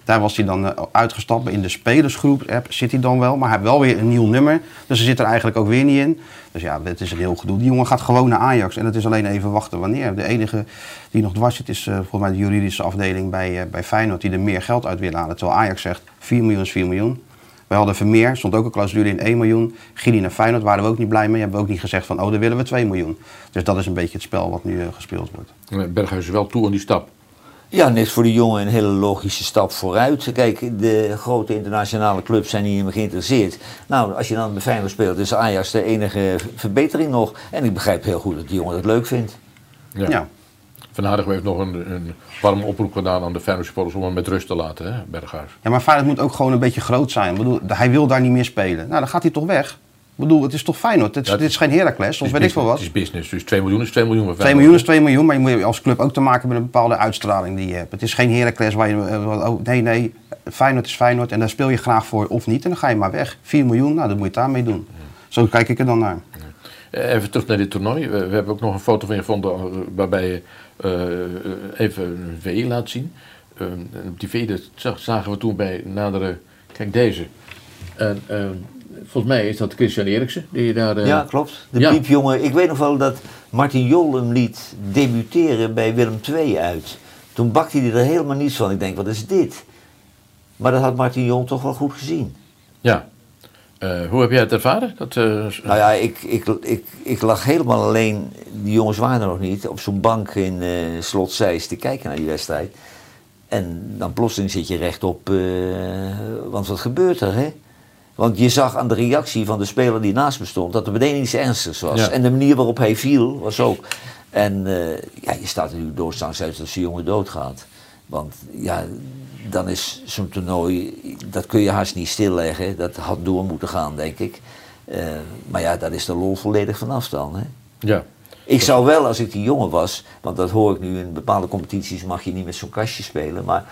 Daar was hij dan uitgestapt. In de spelersgroepsapp zit hij dan wel. Maar hij heeft wel weer een nieuw nummer. Dus hij zit er eigenlijk ook weer niet in. Dus ja, het is een heel gedoe. Die jongen gaat gewoon naar Ajax. En het is alleen even wachten wanneer. De enige die nog dwars zit is volgens mij de juridische afdeling bij, bij Feyenoord. Die er meer geld uit wil halen. Terwijl Ajax zegt 4 miljoen is 4 miljoen. Wij hadden Vermeer, stond ook een clausule in 1 miljoen. Gili naar Feyenoord waren we ook niet blij mee. Hebben we ook niet gezegd van, oh, dan willen we 2 miljoen. Dus dat is een beetje het spel wat nu eh, gespeeld wordt. Maar Berghuis is wel toe aan die stap. Ja, net voor de jongen een hele logische stap vooruit. Kijk, de grote internationale clubs zijn meer geïnteresseerd. Nou, als je dan bij Feyenoord speelt, is Ajax de enige verbetering nog. En ik begrijp heel goed dat die jongen het leuk vindt. Ja. Ja. Van Aardig heeft nog een, een warme oproep gedaan aan de Feyenoord supporters om hem met rust te laten, hè, Berghuis. Ja, maar Feyenoord moet ook gewoon een beetje groot zijn. Ik bedoel, hij wil daar niet meer spelen. Nou, dan gaat hij toch weg. Ik bedoel, het is toch Feyenoord? Dit is, Ja, het dit is geen Heracles, of Het weet ik veel wat. Het is business, dus 2 miljoen is 2 miljoen. bij 2 Feyenoord. miljoen is 2 miljoen, maar je moet als club ook te maken met een bepaalde uitstraling die je hebt. Het is geen Heracles waar je... eh, oh, nee, nee, Feyenoord is Feyenoord en daar speel je graag voor of niet. En dan ga je maar weg. 4 miljoen, nou, dat moet je daarmee doen. Zo kijk ik er dan naar. Eh, Even terug naar dit toernooi. We, we hebben ook nog een foto van je gevonden eh, waarbij je eh, even een VI laat zien. En op die dat zag- zagen we toen bij nadere... Kijk, deze. En, volgens mij is dat Christian Eriksen die je daar... Ja, klopt. De ja. piepjongen. Ik weet nog wel dat Martin Jol hem liet debuteren bij Willem II uit. Toen bakte hij er helemaal niets van. Ik denk, wat is dit? Maar dat had Martin Jol toch wel goed gezien. Ja. Eh, hoe heb jij het ervaren? Dat, eh, Nou ja, ik, ik, ik, ik lag helemaal alleen. Die jongens waren er nog niet. Op zo'n bank in eh Slot Zeist te kijken naar die wedstrijd. En dan plotseling zit je rechtop. want wat gebeurt er, hè? Want je zag aan de reactie van de speler die naast me stond dat er meteen iets ernstigs was. Ja. En de manier waarop hij viel was ook. En ja, je staat natuurlijk doodstangs uit als die jongen doodgaat. Want ja, dan is zo'n toernooi, dat kun je haast niet stilleggen. Dat had door moeten gaan, denk ik. Eh, maar ja, daar is de lol volledig vanaf dan. Hè? ja. Ik zou wel, als ik die jongen was, want dat hoor ik nu in bepaalde competities, mag je niet met zo'n kastje spelen. Maar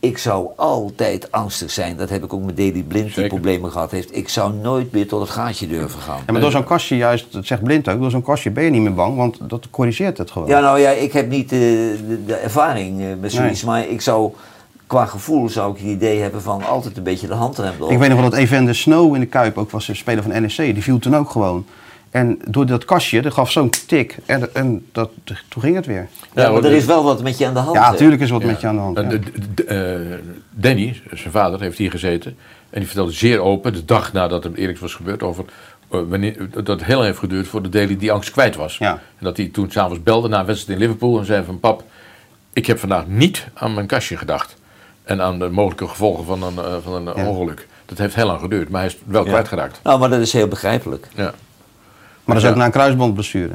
ik zou altijd angstig zijn. Dat heb ik ook met Daley Blind, die problemen gehad heeft. Ik zou nooit meer tot het gaatje durven gaan. Ja, maar door zo'n kastje juist, dat zegt Blind ook, door zo'n kastje ben je niet meer bang, want dat corrigeert het gewoon. Ja, nou ja, ik heb niet eh, de, de ervaring eh, met zoiets, maar ik zou, qua gevoel zou ik het idee hebben van altijd een beetje de handrem erop. Ik weet nog wel dat Evander Snow in de Kuip ook was een speler van NEC. Die viel toen ook gewoon. En door dat kastje, dat gaf zo'n tik. En, en dat, toen ging het weer. ja, maar er is wel wat met je aan de hand. Ja, natuurlijk is er wat Ja. met je aan de hand. Ja. eh, Danny, zijn vader, heeft hier gezeten. En die vertelde zeer open, de dag nadat het Eriks was gebeurd, over eh, wanneer, dat het heel lang heeft geduurd voor de Daily die angst kwijt was. Ja. En dat hij toen s'avonds belde na een wedstrijd in Liverpool en zei van pap, ik heb vandaag niet aan mijn kastje gedacht. En aan de mogelijke gevolgen van een, eh, van een Ja. ongeluk. Dat heeft heel lang geduurd, maar hij is wel Ja. kwijtgeraakt. Nou, maar dat is heel begrijpelijk. Ja. Maar dat is Ja. ook na een kruisbandblessure.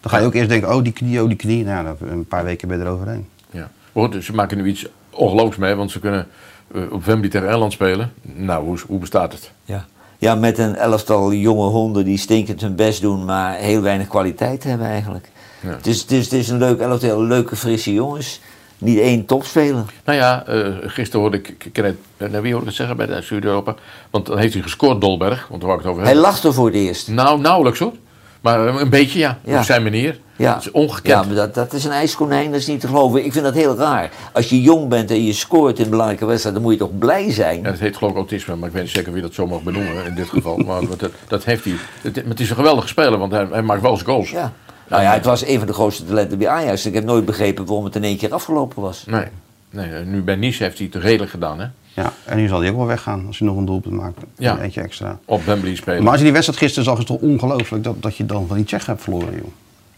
Dan ga je ook eerst denken, oh die knie, oh die knie. Nou, een paar weken ben je er overheen. Ja. Maar goed, ze maken nu iets ongelooflijks mee, want ze kunnen eh, op Wembley tegen Engeland spelen. Nou, hoe, hoe bestaat het? Ja. ja, met een elftal jonge honden die stinkend hun best doen, maar heel weinig kwaliteit hebben eigenlijk. Ja. Het, is, het, is, het is een leuk elftal, leuke, frisse jongens. Niet één topspeler. Nou ja, eh, gisteren hoorde ik, ik ken het, eh, naar wie hoorde ik het zeggen bij de Zuid-Europa? Want dan heeft hij gescoord, Dolberg, want daar wou ik het over Hij lachte voor het eerst. Nou, nauwelijks hoor. Maar eh, een beetje ja, Ja. op zijn manier. Ja, is ongekend. ja maar dat, dat is een ijskonijn, dat is niet te geloven. Ik vind dat heel raar. Als je jong bent en je scoort in een belangrijke wedstrijd, dan moet je toch blij zijn? Ja, dat heet geloof ik autisme, maar ik weet niet zeker wie dat zo mag benoemen in dit geval. maar dat, dat heeft hij. Het, maar het is een geweldige speler, want hij, hij maakt wel zijn goals. Ja. Nou ja, het was een van de grootste talenten bij Ajax. Ik heb nooit begrepen waarom het in één keer afgelopen was. Nee, nee, eh, nu bij Nice heeft hij het redelijk gedaan, hè? Ja, en nu zal hij ook wel weggaan als hij nog een doelpunt maakt. Ja. Een eentje extra. Op Wembley spelen. Maar als je die wedstrijd gisteren zag, is het toch ongelooflijk dat, dat je dan van die Tsjechen hebt verloren, joh.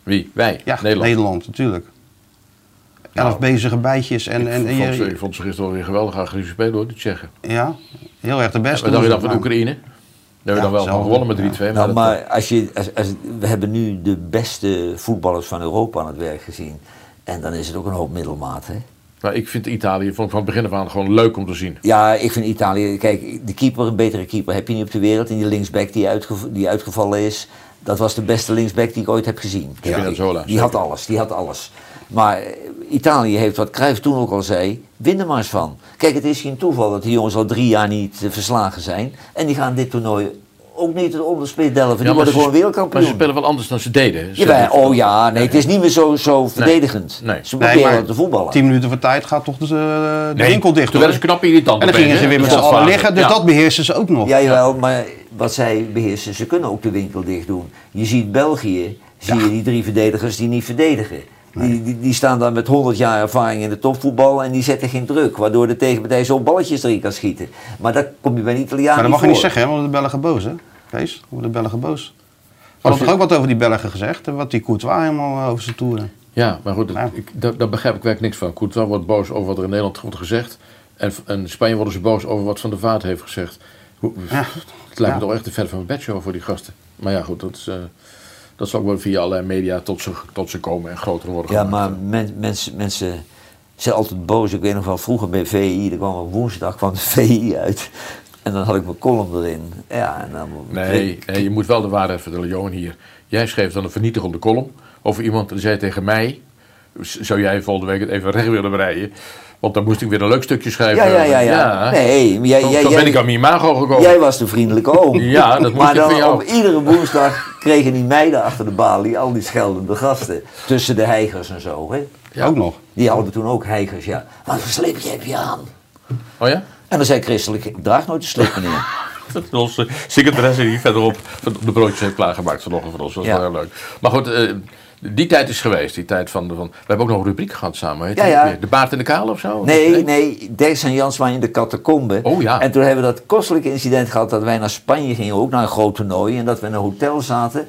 Wie? Wij? Ja, Nederland. Nederland, natuurlijk. Elf Nou, bezige bijtjes en, en, ik, vond ze, je, ik vond ze gisteren wel weer geweldig agressief spelen hoor, die Tsjechen. ja, heel erg de beste. Wat dacht je dan van Maar- Oekraïne? Daar hebben we dan wel van gewonnen met 3-2. ja. maar Nou, maar als je, als, als, we hebben nu de beste voetballers van Europa aan het werk gezien. En dan is het ook een hoop middelmaat. Hè? maar ik vind Italië ik van het begin af aan gewoon leuk om te zien. Ja, ik vind Italië. Kijk, de keeper, een betere keeper heb je niet op de wereld. En die linksback die, uitgev- die uitgevallen is, dat was de beste linksback die ik ooit heb gezien. Die had alles, die had alles. Maar eh, Italië heeft, wat Cruijff toen ook al zei, win er maar eens van. Kijk, het is geen toeval dat die jongens al drie jaar niet eh, verslagen zijn. En die gaan dit toernooi ook niet het onderspit delven. Die Ja, maar worden gewoon wereldkampioen. Maar ze spelen wel anders dan ze deden. Ze hebben- oh ja, nee, het is niet meer zo, zo verdedigend. nee. Ze Nee, proberen maar te voetballen. Tien minuten voor tijd gaat toch de, de Nee, winkel dicht. Toen werden ze knap irritant. En dan gingen ze weer met Ja, z'n allen liggen. Dus Ja. dat beheersen ze ook nog. Ja, jawel, maar wat zij beheersen, ze kunnen ook de winkel dicht doen. Je ziet België, zie je die drie verdedigers die niet verdedigen. Die, die, die staan daar met 100 jaar ervaring in de topvoetbal en die zetten geen druk. Waardoor de tegenpartij zo balletjes erin kan schieten. Maar dat kom je bij een Italiaan Maar dat mag je niet zeggen, hè, want de Belgen boos, hè? Kees, dan worden de Belgen boos. We hadden toch ook wat over die Belgen gezegd? en Wat die Courtois helemaal eh, over zijn toeren. Ja, maar goed, dat- Ja. ik, daar, daar begrijp ik werkelijk niks van. Courtois wordt boos over wat er in Nederland wordt gezegd. En in Spanje worden ze boos over wat Van der Vaart heeft gezegd. Hoe, Ja. Het lijkt me toch echt een ver van mijn bedshow voor die gasten. Maar ja, goed, dat, is, eh, dat zal ook wel via allerlei media tot ze, tot ze komen en groter worden Ja, gemaakt. maar men- mensen, mensen zijn altijd boos. Ik weet nog wel, vroeger bij VI, er kwam op woensdag kwam de VI uit. En dan had ik mijn column erin. Ja, en dan Nee, nee, je moet wel de waarheid vertellen, Johan hier. Jij schreef dan een vernietigende column over iemand die zei tegen mij... "Z- Zou jij volgende week het even recht willen breien? Want dan moest ik weer een leuk stukje schrijven. Ja, ja, ja, ja. Nee, maar jij, Zo, jij, zo ben jij- ik aan mijn imago gekomen. Jij was de vriendelijke oom. Ja, dat moest Maar ik van dan jou. op iedere woensdag kregen die meiden achter de balie al die scheldende gasten. Tussen de heigers en zo. Hè. Ja. Ook nog. Die hadden toen ook heigers, ja. Wat voor sleepje heb je aan? Oh ja? En dan zei Christelijk, ik draag nooit een sleep, meneer. Dat is onze secretaresse die verderop de broodjes heeft klaargemaakt vanochtend voor ons. Dat was Ja. wel heel leuk. Maar goed, eh, die tijd is geweest. Die tijd van, de- van, we hebben ook nog een rubriek gehad samen. Heet Ja, die ja. ook weer? De baard in de kaal of zo? Nee, nee, en Jans waren in de catacombe. Oh ja. En toen hebben we dat kostelijke incident gehad dat wij naar Spanje gingen, ook naar een groot toernooi. En dat we in een hotel zaten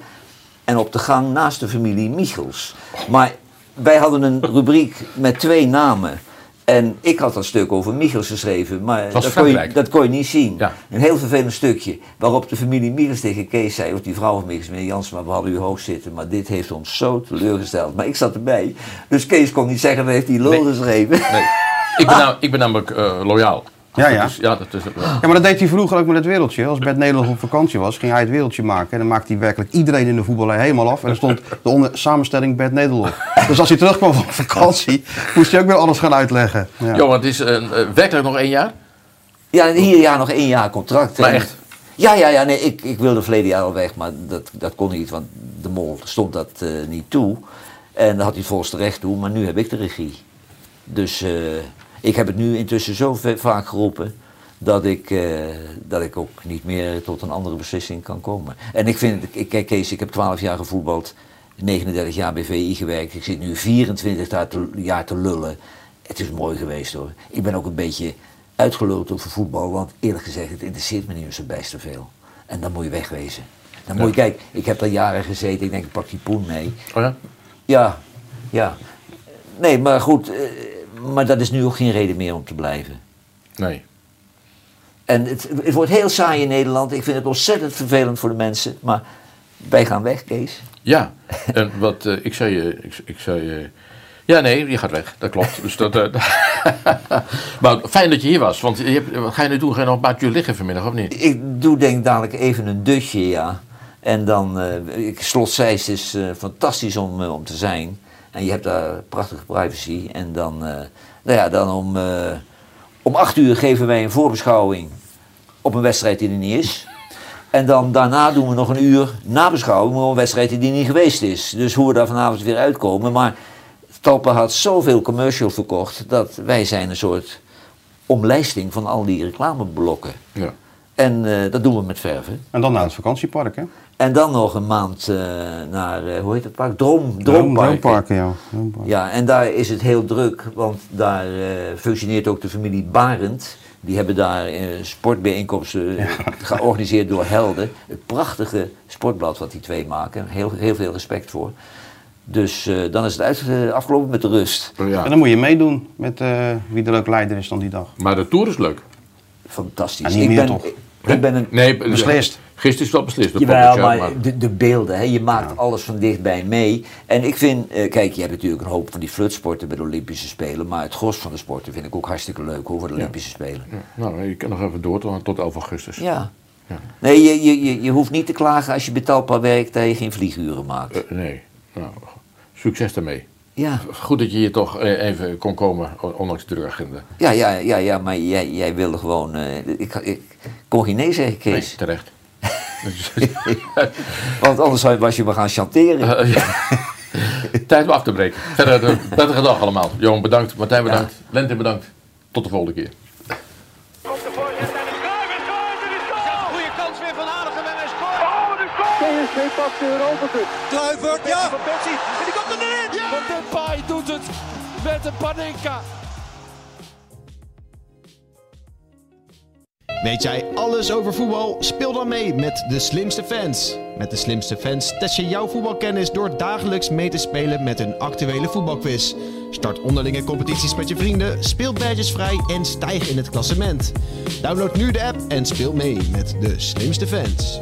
en op de gang naast de familie Michels. Maar wij hadden een rubriek met twee namen. En ik had dat stuk over Michels geschreven, maar dat kon, je, dat kon je niet zien. Ja. Een heel vervelend stukje, waarop de familie Michels tegen Kees zei, of die vrouw van Michels, meneer Jans, maar we hadden u hoog zitten, maar dit heeft ons zo teleurgesteld. Maar ik zat erbij, dus Kees kon niet zeggen, dat heeft hij lul Nee. geschreven. Nee. Ik ben, nou, ik ben namelijk eh, loyaal. Ja, ja. Dus, ja, dat is, Ja, maar dat deed hij vroeger ook met het wereldje. Als Bert Nederland op vakantie was, ging hij het wereldje maken. En dan maakte hij werkelijk iedereen in de voetballerij helemaal af. En er stond de onder samenstelling Bert Nederland. Dus als hij terugkwam van vakantie, moest hij ook weer alles gaan uitleggen. Ja. Johan, het is eh, werkelijk nog één jaar. Ja, hier ja nog één jaar contract. Maar echt? Ja, ja, ja. Nee, ik, ik wilde verleden jaar al weg, maar dat, dat kon niet, want de mol stond dat eh, niet toe. En daar had hij volgens terecht toe, maar nu heb ik de regie. Dus eh, ik heb het nu intussen zo vaak geroepen dat ik, eh, dat ik ook niet meer tot een andere beslissing kan komen. En ik vind, ik, kijk Kees, ik heb 12 jaar gevoetbald, 39 jaar bij VI gewerkt. Ik zit nu 24 jaar te, jaar te lullen. Het is mooi geweest hoor. Ik ben ook een beetje uitgeluld over voetbal, want eerlijk gezegd, het interesseert me niet zo best te veel. En dan moet je wegwezen. Dan moet je, kijk, ik heb daar jaren gezeten, ik denk, ik pak die poen mee. Oh ja? Ja, ja. Nee, maar goed, eh, maar dat is nu ook geen reden meer om te blijven. Nee. En het, het wordt heel saai in Nederland. Ik vind het ontzettend vervelend voor de mensen. Maar wij gaan weg, Kees. Ja, en wat eh, ik zei je, ik, ik zei je, ja nee, je gaat weg, dat klopt. Dus dat, eh, maar fijn dat je hier was, want je hebt, wat ga je nu doen? Ga je nog een uur liggen vanmiddag of niet? Ik doe denk dadelijk even een dutje, ja. En dan, eh ik, Slot Zeist is eh, fantastisch om, eh, om te zijn. En je hebt daar prachtige privacy. En dan, eh, nou ja, dan om, eh, om acht uur geven wij een voorbeschouwing op een wedstrijd die er niet is. En dan daarna doen we nog een uur nabeschouwing op een wedstrijd die niet geweest is. Dus hoe we daar vanavond weer uitkomen. Maar Talpa had zoveel commercial verkocht dat wij zijn een soort omlijsting van al die reclameblokken. Ja. En eh, dat doen we met verven. En dan naar het vakantiepark, hè? En dan nog een maand eh, naar, eh, hoe heet het park? Droom, Droom- Droompark. Droomparken, ja. Droompark. Ja, en daar is het heel druk, want daar eh, functioneert ook de familie Barend. Die hebben daar eh, sportbijeenkomsten georganiseerd door Helden. Het prachtige sportblad wat die twee maken. Heel, heel veel respect voor. Dus eh, dan is het uit, afgelopen met de rust. Oh, ja. En dan moet je meedoen met eh, wie de leuke leider is dan die dag. Maar de Tour is leuk. Fantastisch. Niet ik, meer ben, toch? Ik, ben een Nee, Beslist. Gisteren is wel beslist. Jawel, maar de, de beelden, hè, je maakt alles van dichtbij mee. En ik vind, eh, kijk, je hebt natuurlijk een hoop van die flutsporten bij de Olympische Spelen, maar het gros van de sporten vind ik ook hartstikke leuk hoor, voor de Olympische Spelen. Nou, je kan nog even door tot, tot 11 augustus. Ja. Ja. Nee, je, je, je, je hoeft niet te klagen als je betalbaar werkt dat je geen vlieguren maakt. Eh, nee, nou, succes daarmee. Ja, Goed dat je hier toch eh, even kon komen, ondanks de drukke agenda. ja, ja, ja, ja maar jij, jij wilde gewoon, eh, ik, ik kon geen nee zeggen, Nee, Kees. terecht. Want anders was je me gaan chanteren. Eh, ja. Tijd om af te breken. Verder, een prettige dag allemaal. Johan bedankt, Martijn bedankt, Lente bedankt. Tot de volgende keer. Kluivert! Oh, de goal! PSV pakt de Europa Cup. Kluivert, ja! Van Persie en die komt Van Depay doet het met een Panenka. Weet jij alles over voetbal? Speel dan mee met de slimste fans. Met de slimste fans test je jouw voetbalkennis door dagelijks mee te spelen met een actuele voetbalquiz. Start onderlinge competities met je vrienden, speel badges vrij en stijg in het klassement. Download nu de app en speel mee met de slimste fans.